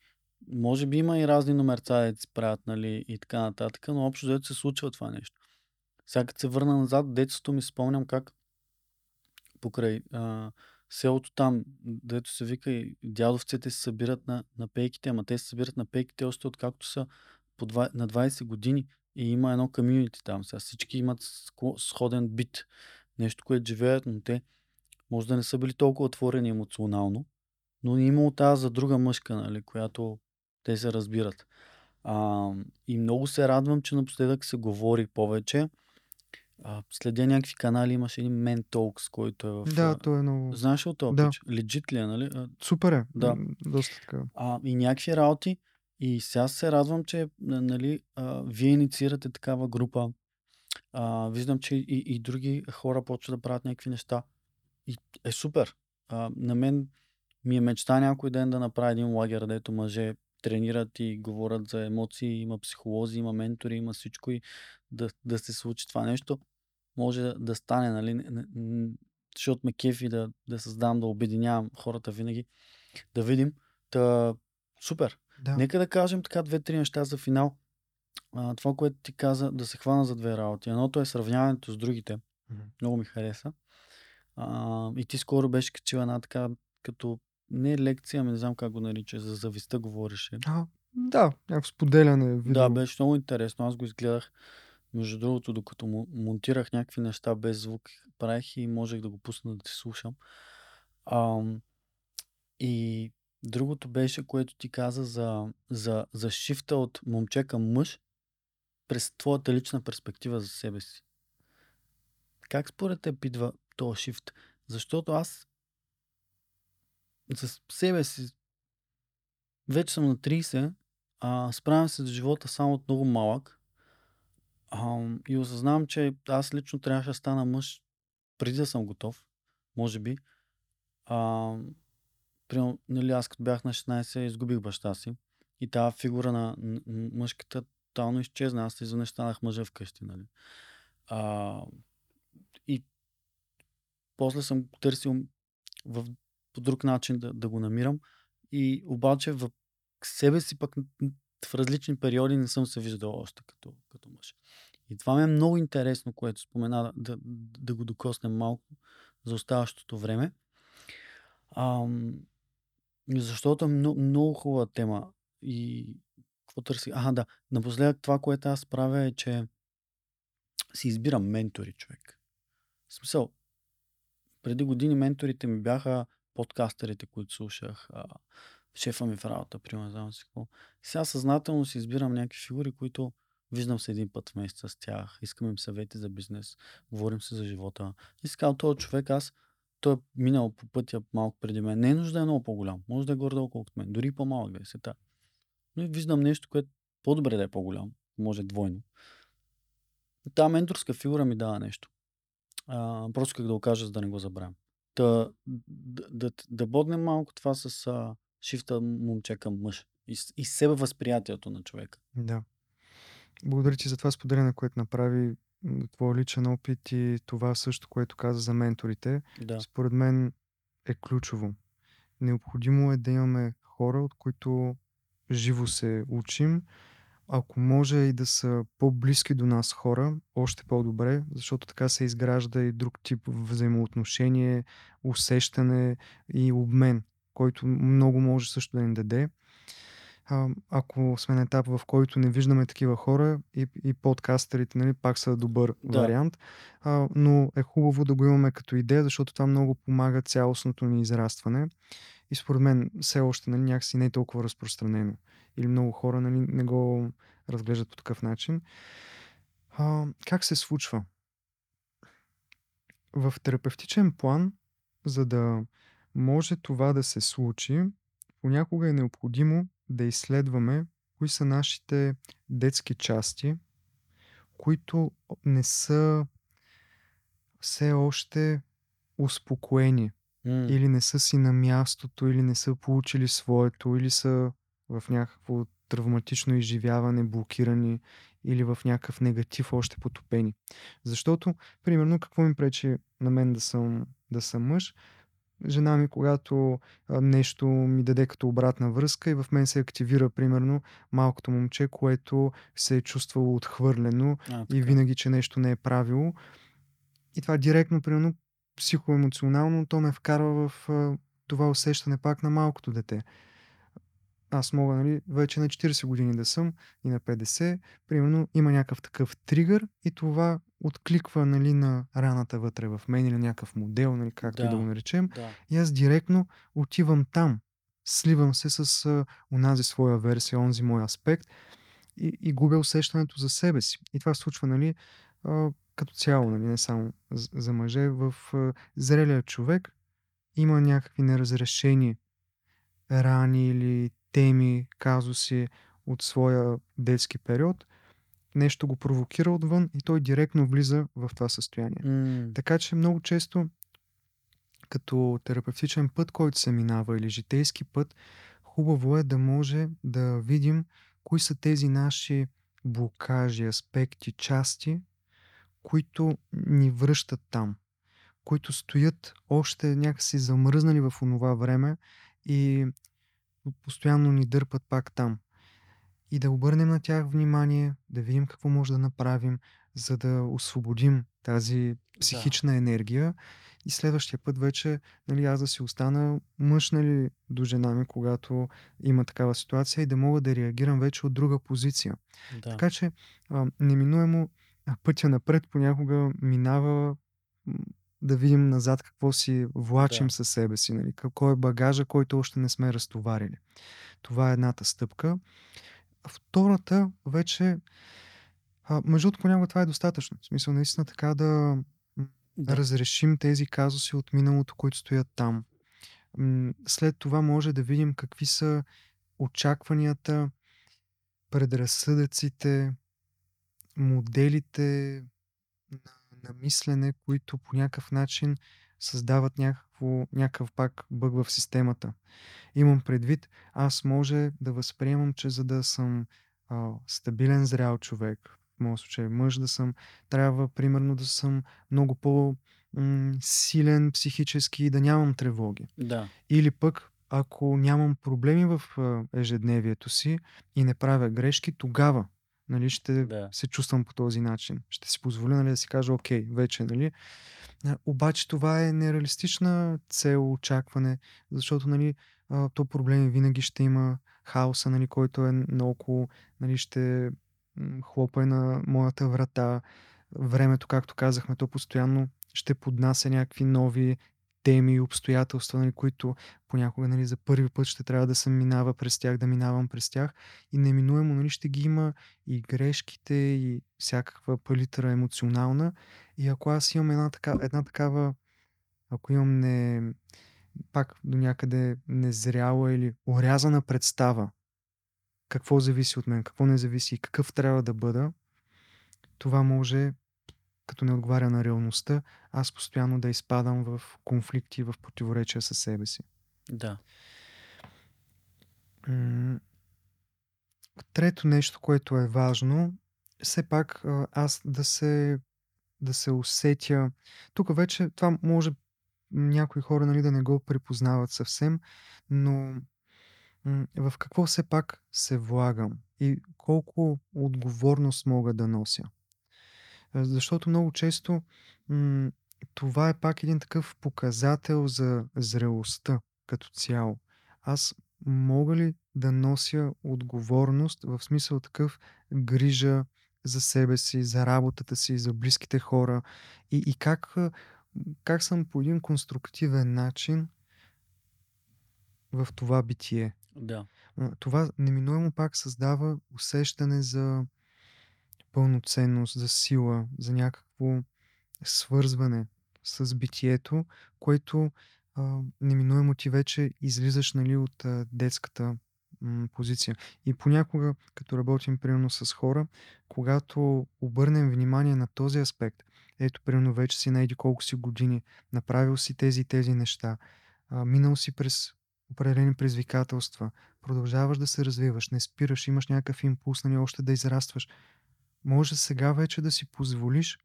може би има и разни номерца, да си правят, нали, и така нататък, но общо взето се случва това нещо. Сега като се върна назад, детството ми спомням как покрай а, селото там, дето се вика и дядовците се събират на, на пейките, ама те се събират на пейките още откакто са по два, на 20 години и има едно комьюнити там. Сега всички имат сходен бит, нещо, което живеят, но те може да не са били толкова отворени емоционално, но е имало тази за друга мъжка, нали, която те се разбират. А, и много се радвам, че напоследък се говори повече. А, следя някакви канали, имаше един Men Talks, който е в... Да, той е много... Знаеш от този Да. пич? Legit ли е, нали? Супер е. Да. Доста така. а, и някакви работи. И сега се радвам, че нали, а, вие инициирате такава група. А, виждам, че и, и други хора почват да правят някакви неща. И е супер. А, на мен ми е мечта някой ден да направя един лагер, където мъже тренират и говорят за емоции, има психолози, има ментори, има всичко и да, да се случи това нещо. Може да, да стане, нали? Защото ме кефи да, да създавам, да обединявам хората винаги. Да видим. Та, супер. Да. Нека да кажем така две-три неща за финал. А, това, което ти каза, да се хвана за две работи. Едното е сравняването с другите. Мгм. Много ми хареса. А, и ти скоро беше качила една така, като не лекция, ами не знам как го нарича, за зависта говореше. А, да, някакво споделяне. Видео. Да, беше много интересно. Аз го изгледах. Между другото, докато монтирах някакви неща без звук, правих и можех да го пусна да ти слушам. Ам, и другото беше, което ти каза за, за, за шифта от момче към мъж през твоята лична перспектива за себе си. Как според теб идва този шифт? Защото аз за себе си вече съм на 30, а, справям се с живота само от много малък а, и осъзнавам, че аз лично трябваше да стана мъж преди да съм готов, може би. А, примерно, нали, аз като бях на 16, изгубих баща си и тази фигура на мъжката тотално изчезна. Аз изведнъж станах мъжа вкъщи. Нали. А, и после съм търсил в, по друг начин да, да го намирам. И обаче в себе си пък в различни периоди не съм се виждал още като, като мъж. И това ми е много интересно, което спомена, да, да, го докоснем малко за оставащото време. Ам, защото е много, много хубава тема. И какво търси? А, да. Напоследък това, което аз правя е, че си избирам ментори, човек. В смисъл, преди години менторите ми бяха подкастерите, които слушах, а, шефа ми в работа, примерно, знам си какво. Сега съзнателно си избирам някакви фигури, които виждам се един път в месеца с тях, искам им съвети за бизнес, говорим се за живота. И казвам, този човек, аз, той е минал по пътя малко преди мен. Не е нужда да е много по-голям, може да е горе колкото мен, дори по-малък да е сета. Но виждам нещо, което по-добре да е по-голям, може двойно. Та менторска фигура ми дава нещо. А, просто как да го кажа, за да не го забравям. Та, да, да, да боднем малко това с а, шифта момче към мъж и, с- и себе възприятието на човека. Да. Благодаря ти за това споделяне, което направи твой личен опит и това също, което каза за менторите. Да, Според мен е ключово. Необходимо е да имаме хора, от които живо се учим. Ако може и да са по-близки до нас хора, още по-добре, защото така се изгражда и друг тип взаимоотношение, усещане и обмен, който много може също да ни даде. А, ако сме на етап, в който не виждаме такива хора, и, и подкастерите нали, пак са добър Да. вариант, а, но е хубаво да го имаме като идея, защото това много помага цялостното ни израстване. И според мен все още нали, някакси не е толкова разпространено. Или много хора нали, не го разглеждат по такъв начин. А, как се случва? В терапевтичен план, за да може това да се случи, понякога е необходимо да изследваме кои са нашите детски части, които не са все още успокоени М, или не са си на мястото, или не са получили своето, или са в някакво травматично изживяване, блокирани, или в някакъв негатив още потопени. Защото, примерно, какво ми пречи на мен да съм, да съм мъж? Жена ми, когато а, нещо ми даде като обратна връзка и в мен се активира, примерно, малкото момче, което се е чувствало отхвърлено а, и така. винаги, че нещо не е правило. И това директно, примерно, психоемоционално, то ме вкарва в а, това усещане пак на малкото дете. Аз мога, нали, вече на 40 години да съм и на 50, примерно има някакъв такъв тригър и това откликва, нали, на раната вътре в мен или някакъв модел, нали, както и да Да. го наречем. Да. И аз директно отивам там. Сливам се с а, онази своя версия, онзи мой аспект. и, и губя усещането за себе си. И това се случва, нали, а, като цяло, нали, не само за, за мъже. В а, зрелия човек има някакви неразрешени рани или теми, казуси от своя детски период, нещо го провокира отвън и той директно влиза в това състояние. М, Така че много често като терапевтичен път, който се минава или житейски път, хубаво е да може да видим кои са тези наши блокажи, аспекти, части, които ни връщат там, които стоят още някакси замръзнали в онова време и постоянно ни дърпат пак там. И да обърнем на тях внимание, да видим какво може да направим, за да освободим тази психична енергия и следващия път вече нали, аз да си остана мъж нали, до жена ми, когато има такава ситуация и да мога да реагирам вече от друга позиция. да. Така че а, неминуемо пътя напред понякога минава да видим назад какво си влачим Да. със себе си, нали, какво е багажа, който още не сме разтоварили. Това е едната стъпка. Втората вече, а, между другото, понякога това е достатъчно. В смисъл, наистина така да Да. разрешим тези казуси от миналото, които стоят там. След това може да видим какви са очакванията, предразсъдъците, моделите на, мислене, които по някакъв начин създават някакво, някакъв пак бъг в системата. Имам предвид, аз може да възприемам, че за да съм а, стабилен зрял човек, в моят случай мъж да съм, трябва примерно да съм много по-силен психически и да нямам тревоги. Да. Или пък, ако нямам проблеми в ежедневието си и не правя грешки, тогава нали, ще Да. се чувствам по този начин. Ще си позволя нали, да си кажа, окей, вече, нали. Обаче това е нереалистична цел, очакване, защото нали, то проблеми винаги ще има хаоса, нали, който е наоколо, нали, ще хлопа е на моята врата. Времето, както казахме, то постоянно ще поднася някакви нови теми и обстоятелства, нали, които понякога нали, за първи път ще трябва да съм минава през тях, да минавам през тях. И неминуемо нали, ще ги има и грешките и всякаква палитра емоционална. И ако аз имам една, така, една такава, ако имам не, пак до някъде незряла или орязана представа, какво зависи от мен, какво не зависи и какъв трябва да бъда, това може, като не отговаря на реалността, аз постоянно да изпадам в конфликти в противоречия със себе си. Да. Трето нещо, което е важно, все пак аз да се, да се усетя. Тук вече това може някои хора нали, да не го припознават съвсем, но в какво все пак се влагам и колко отговорност мога да нося. А, Защото много често м, това е пак един такъв показател за зрелостта като цяло. Аз мога ли да нося отговорност в смисъл такъв грижа за себе си, за работата си, за близките хора и, и как, как съм по един конструктивен начин в това битие. Да. Това неминуемо пак създава усещане за пълноценност, за сила, за някакво свързване с битието, което а, неминуемо ти вече излизаш нали, от а, детската м, позиция. И понякога, като работим примерно с хора, когато обърнем внимание на този аспект, ето примерно вече си найди колко си години, направил си тези и тези неща, а, минал си през определени предизвикателства, продължаваш да се развиваш, не спираш, имаш някакъв импулс, нали, още да израстваш. Може сега вече да си позволиш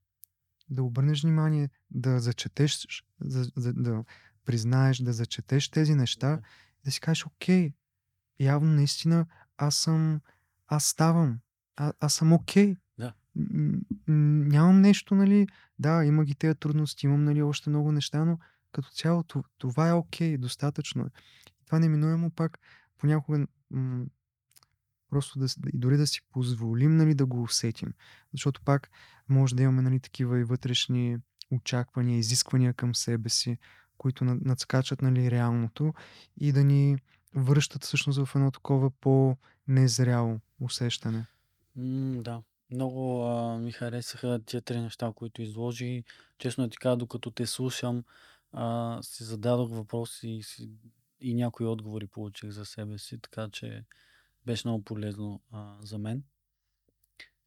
да обърнеш внимание, да зачетеш, за, за, да признаеш, да зачетеш тези неща, Да. да си кажеш, окей, явно наистина аз съм, аз ставам, а, аз съм окей. Да. Нямам нещо, нали, да, има ги тези трудности, имам, нали, още много неща, но като цяло това е окей, достатъчно е. Това неминуемо пак понякога м, просто да, и дори да си позволим, нали, да го усетим. Защото пак може да имаме, нали, такива и вътрешни очаквания, изисквания към себе си, които над- надскачат, нали, реалното и да ни връщат всъщност в едно такова по-незряло усещане. М, да. Много а, ми харесаха тия три неща, които изложи. Честно ти кажа, докато те слушам, а, си зададох въпроси и, и някои отговори получих за себе си, така че беше много полезно а, за мен.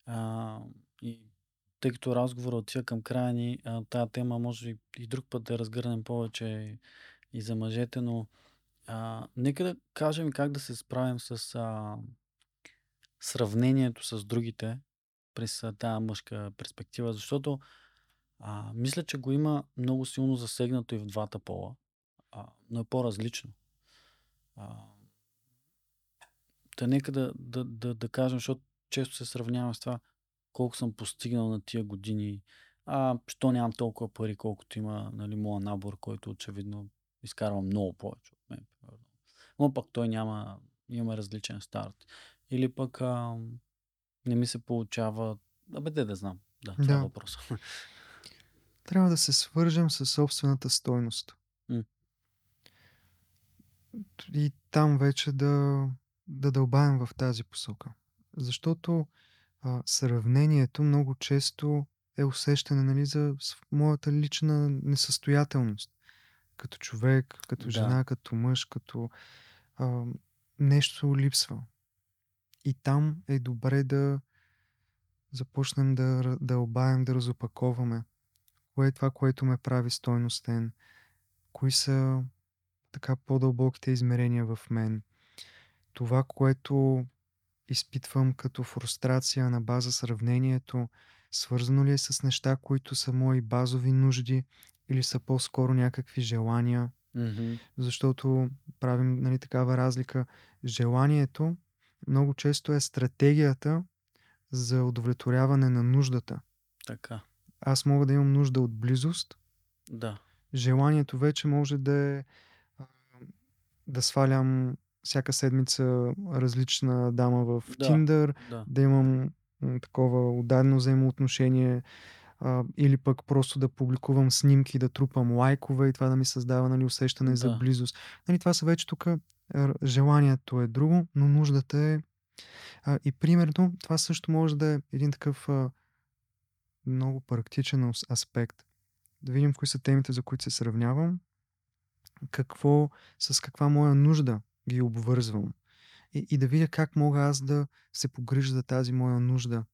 А, и тъй като разговора отива към края ни, а, тази тема може и друг път да разгърнем повече и за мъжете, но а, нека да кажем как да се справим с а, сравнението с другите през тази мъжка перспектива, защото а, мисля, че го има много силно засегнато и в двата пола, а, но е по-различно. А, да нека да, да, да, да кажем, защото често се сравнявам с това, колко съм постигнал на тия години, а що нямам толкова пари, колкото има нали, моя набор, който очевидно изкарва много повече от мен. Но пък той няма, има различен старт. Или пък а, не ми се получава. Абе, де да знам. Да, това е Да. въпрос. Трябва да се свържем с собствената стойност. М. И там вече да, да дълбаем в тази посока. Защото а, сравнението много често е усещане нали, за моята лична несъстоятелност. Като човек, като Да. жена, като мъж, като а, нещо липсва. И там е добре да започнем да дълбаем, да разопаковаме. Кое е това, което ме прави стойностен? Кои са така по-дълбоките измерения в мен? Това, което изпитвам като фрустрация на база сравнението, свързано ли е с неща, които са мои базови нужди или са по-скоро някакви желания? Мгм. Защото правим нали, такава разлика. Желанието много често е стратегията за удовлетворяване на нуждата. Така. Аз мога да имам нужда от близост. Да. Желанието вече може да е да свалям всяка седмица различна дама в Да. Tinder, Да. да имам такова отдадено взаимоотношение а, или пък просто да публикувам снимки, да трупам лайкове и това да ми създава нали, усещане за Да. близост. Нали, това са вече тук желанието е друго, но нуждата е а, и примерно това също може да е един такъв а, много практичен ас- аспект. Да видим кои са темите, за които се сравнявам, какво, с каква моя нужда ги обвързвам. И, и да видя как мога аз да се погрижа за тази моя нужда.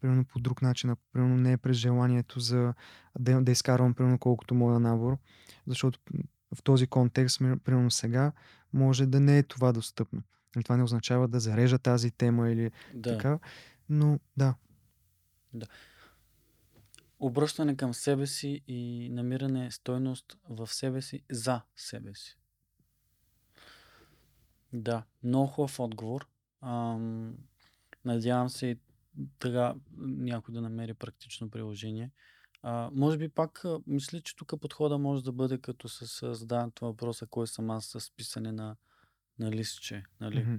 Примерно по друг начин, ако примерно не е през желанието за да, да изкарвам примерно колкото моя набор, защото в този контекст, примерно сега, може да не е това достъпно. Нали, Това не означава да зарежа тази тема или Да. така, но да, Обръщане към себе си и намиране стойност в себе си за себе си. Да, много хубав отговор. Ам, надявам се и така някой да намери практично приложение. А, може би пак мисля, че тук подхода може да бъде като с задаването въпроса кой съм аз с писане на, на листче. Нали? мгм.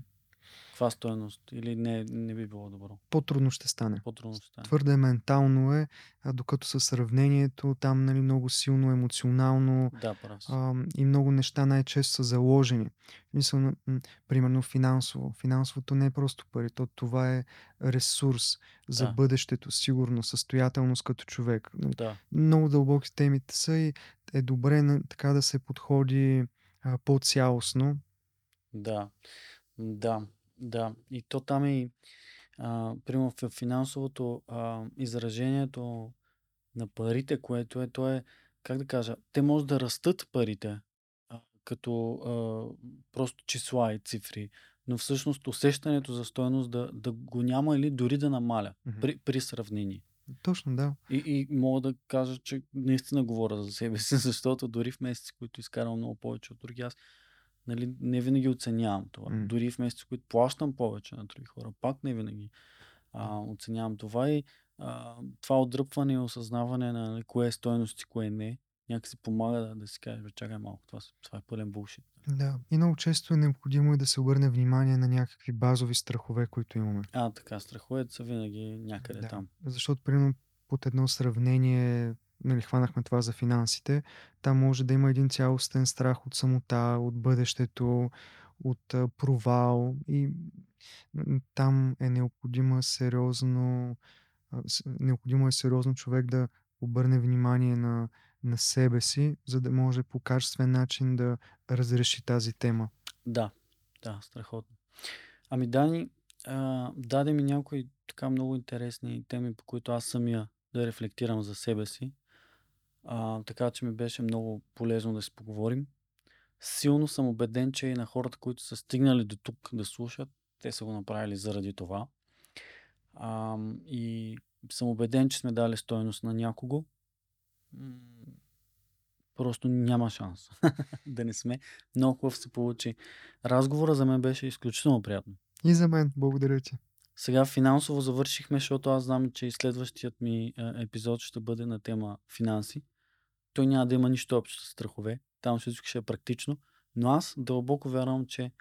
Каква стоеност? Или не, не би било добро? по-трудно ще стане. По-трудно ще стане. Твърде ментално е, а докато със сравнението там нали, много силно емоционално Да, а, и много неща най-често са заложени. Мисъл, м- м, примерно финансово. Финансовото не е просто пари, то това е ресурс за Да. бъдещето, сигурност, състоятелност като човек. Нали, Да, Много дълбоки темите са и е добре така да се подходи а, по-цялостно. да, да, да. И то там е и, а, примерно в финансовото а, изражението на парите, което е, то е, как да кажа, те може да растат парите, а, като а, просто числа и цифри, но всъщност усещането за стоеност да, да го няма или дори да намаля Мгм. при, при сравнение. Точно, да. И, и мога да кажа, че наистина говоря за себе си, защото дори в месеци, които изкарвам много повече от други, аз нали, не винаги оценявам това. М. Дори в месеци, които плащам повече на други хора, пак не винаги а, оценявам това. И а, това отдръпване и осъзнаване на нали, кое е стойност и кое не, някакси помага да, да си кажеш, бе, чакай малко, това, това е пълен булшит. Да. И много често е необходимо и да се обърне внимание на някакви базови страхове, които имаме. А, така, страховете са винаги някъде Да. там. Защото, примерно, под едно сравнение, нали, хванахме това за финансите, там може да има един цялостен страх от самота, от бъдещето, от провал и Там е необходимо сериозно, необходимо е сериозно човек да обърне внимание на, на себе си, за да може по качествен начин да разреши тази тема. Да, да, страхотно. Ами Дани, а, даде ми някои така много интересни теми, по които аз самия да рефлектирам за себе си. А, така че ми беше много полезно да си поговорим. Силно съм убеден, че и на хората, които са стигнали до тук да слушат, те са го направили заради това. А, и съм убеден, че сме дали стойност на някого. Просто няма шанс да не сме. Много хубав се получи. Разговора за мен беше изключително приятно. И за мен, благодаря ти. Сега финансово завършихме, защото аз знам, че и следващият ми е, епизод ще бъде на тема финанси. Той няма да има нищо общо с страхове. Там всичко ще е практично. Но аз дълбоко вярвам, че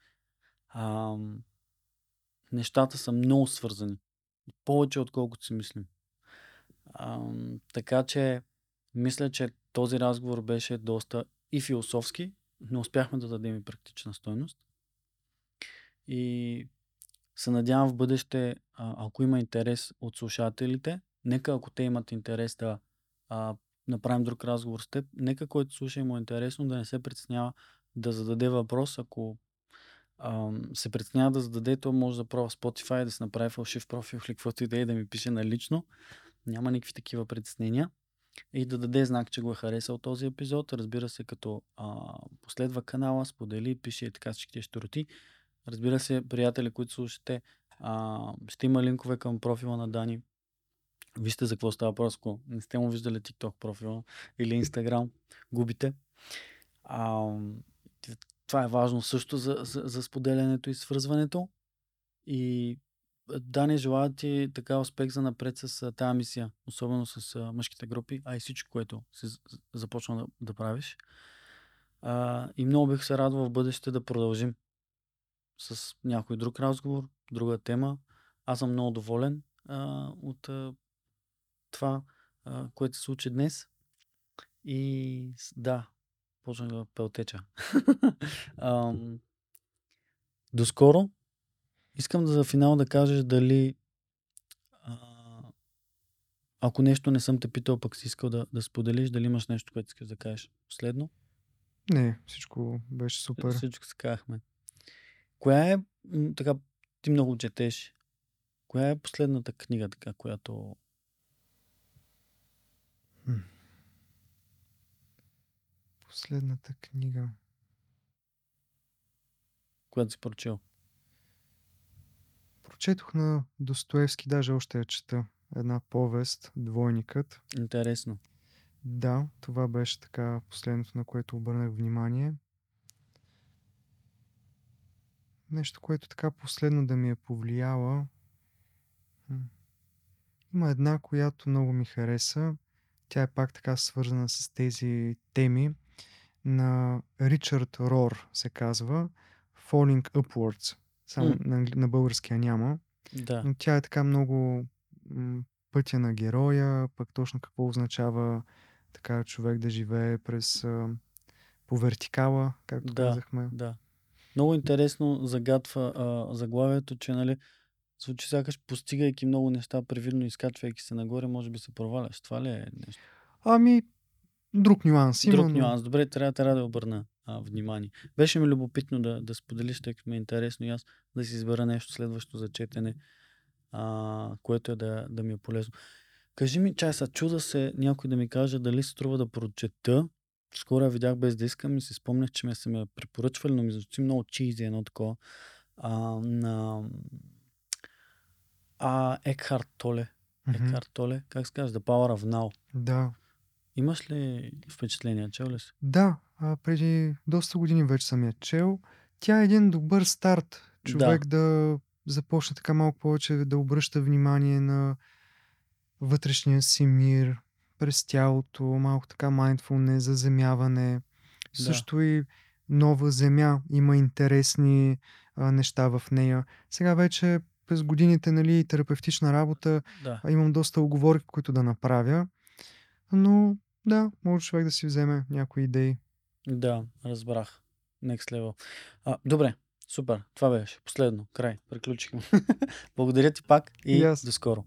ам, нещата са много свързани. Повече отколкото си мислим. Ам, така че мисля, че този разговор беше доста и философски, но успяхме да дадем и практична стойност. И се надявам в бъдеще, ако има интерес от слушателите, нека ако те имат интерес да а, направим друг разговор с теб, нека който слуша и му е интересно да не се притеснява да зададе въпрос. Ако а, се притеснява да зададе, то може да пробва Spotify, да си направи фалшив профил или каквото и да е, да ми пише налично. Няма никакви такива притеснения. И да даде знак, че го е харесал този епизод. Разбира се, като а, последва канала, сподели, пише и така всички ще роти. Разбира се, приятели, които слушате, а, ще има линкове към профила на Дани. Вижте за какво става въпрос, ако не сте му виждали TikTok профила или Instagram, губите. А, това е важно също за, за, за споделянето и свързването. И Дани, желая ти така успех за напред с тази мисия, особено с а, мъжките групи, а и всичко, което си започна да, да правиш. А, и много бих се радвал в бъдеще да продължим с някой друг разговор, друга тема. Аз съм много доволен а, от а, това, а, което се случи днес. И да, почнах да пелтеча. Ам, до скоро. Искам да за финал да кажеш дали а, ако нещо не съм те питал, пък си искал да, да споделиш, дали имаш нещо, което искаш да кажеш последно. Не, всичко беше супер. Всичко се казахме. Коя е, така, ти много четеш, коя е последната книга, така, която Последната книга. която си прочел? Прочетох на Достоевски, даже още я чета. Една повест, Двойникът. Интересно. Да, това беше така последното, на което обърнах внимание. Нещо, което така последно да ми е повлияло. Има една, която много ми хареса. Тя е пак така свързана с тези теми. На Ричард Рор се казва Falling Upwards. Само М. на, на българския няма. Да. Но тя е така много м, пътя на героя, пък точно какво означава така човек да живее през а, по вертикала, както Да. казахме. Да. Много интересно загатва а, заглавието, че нали, звучи сякаш постигайки много неща, привидно изкачвайки се нагоре, може би се проваляш. Това ли е нещо? Ами, друг нюанс има. Друг нюанс. Добре, трябва, трябва да обърна а, внимание. Беше ми любопитно да, да споделиш, тъй като ми е интересно и аз да си избера нещо следващо за четене, а, което е да, да ми е полезно. Кажи ми, чай са, чуда се някой да ми каже дали се струва да прочета. Скоро я видях без да искам и си спомнях, че ме са ме препоръчвали, но ми звучи много чизи едно такова. А, на а, Екхарт Толе. Екхарт Толе, как се казва? The Power of Now. Да. Имаш ли впечатление? Чел ли си? Да, а, преди доста години вече съм я чел. Тя е един добър старт. Човек да, започне така малко повече да обръща внимание на вътрешния си мир, през тялото, малко така mindfulness, заземяване. Да. Също и нова земя. Има интересни а, неща в нея. Сега вече през годините, нали, терапевтична работа, Да. имам доста оговорки, които да направя. Но да, може човек да си вземе някои идеи. Да, разбрах. Next level. А, добре, Супер. Това беше. Последно. Край. Приключихме. Благодаря ти пак и, аз. до скоро.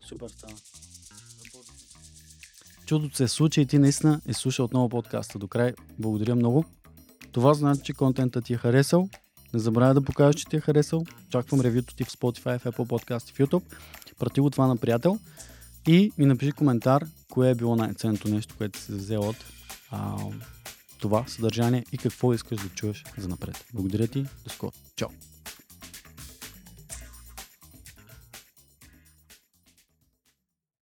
Супер стана. Чудото се случи и ти наистина е слушал отново подкаста до край. Благодаря много. Това значи, че контентът ти е харесал. Не забравяй да покажеш, че ти е харесал. Очаквам ревюто ти в Spotify, в Apple Podcast и в YouTube. Прати го това на приятел. И ми напиши коментар, кое е било най-ценното нещо, което си взел от а, това съдържание и какво искаш да чуеш за напред. Благодаря ти. До скоро. Чао.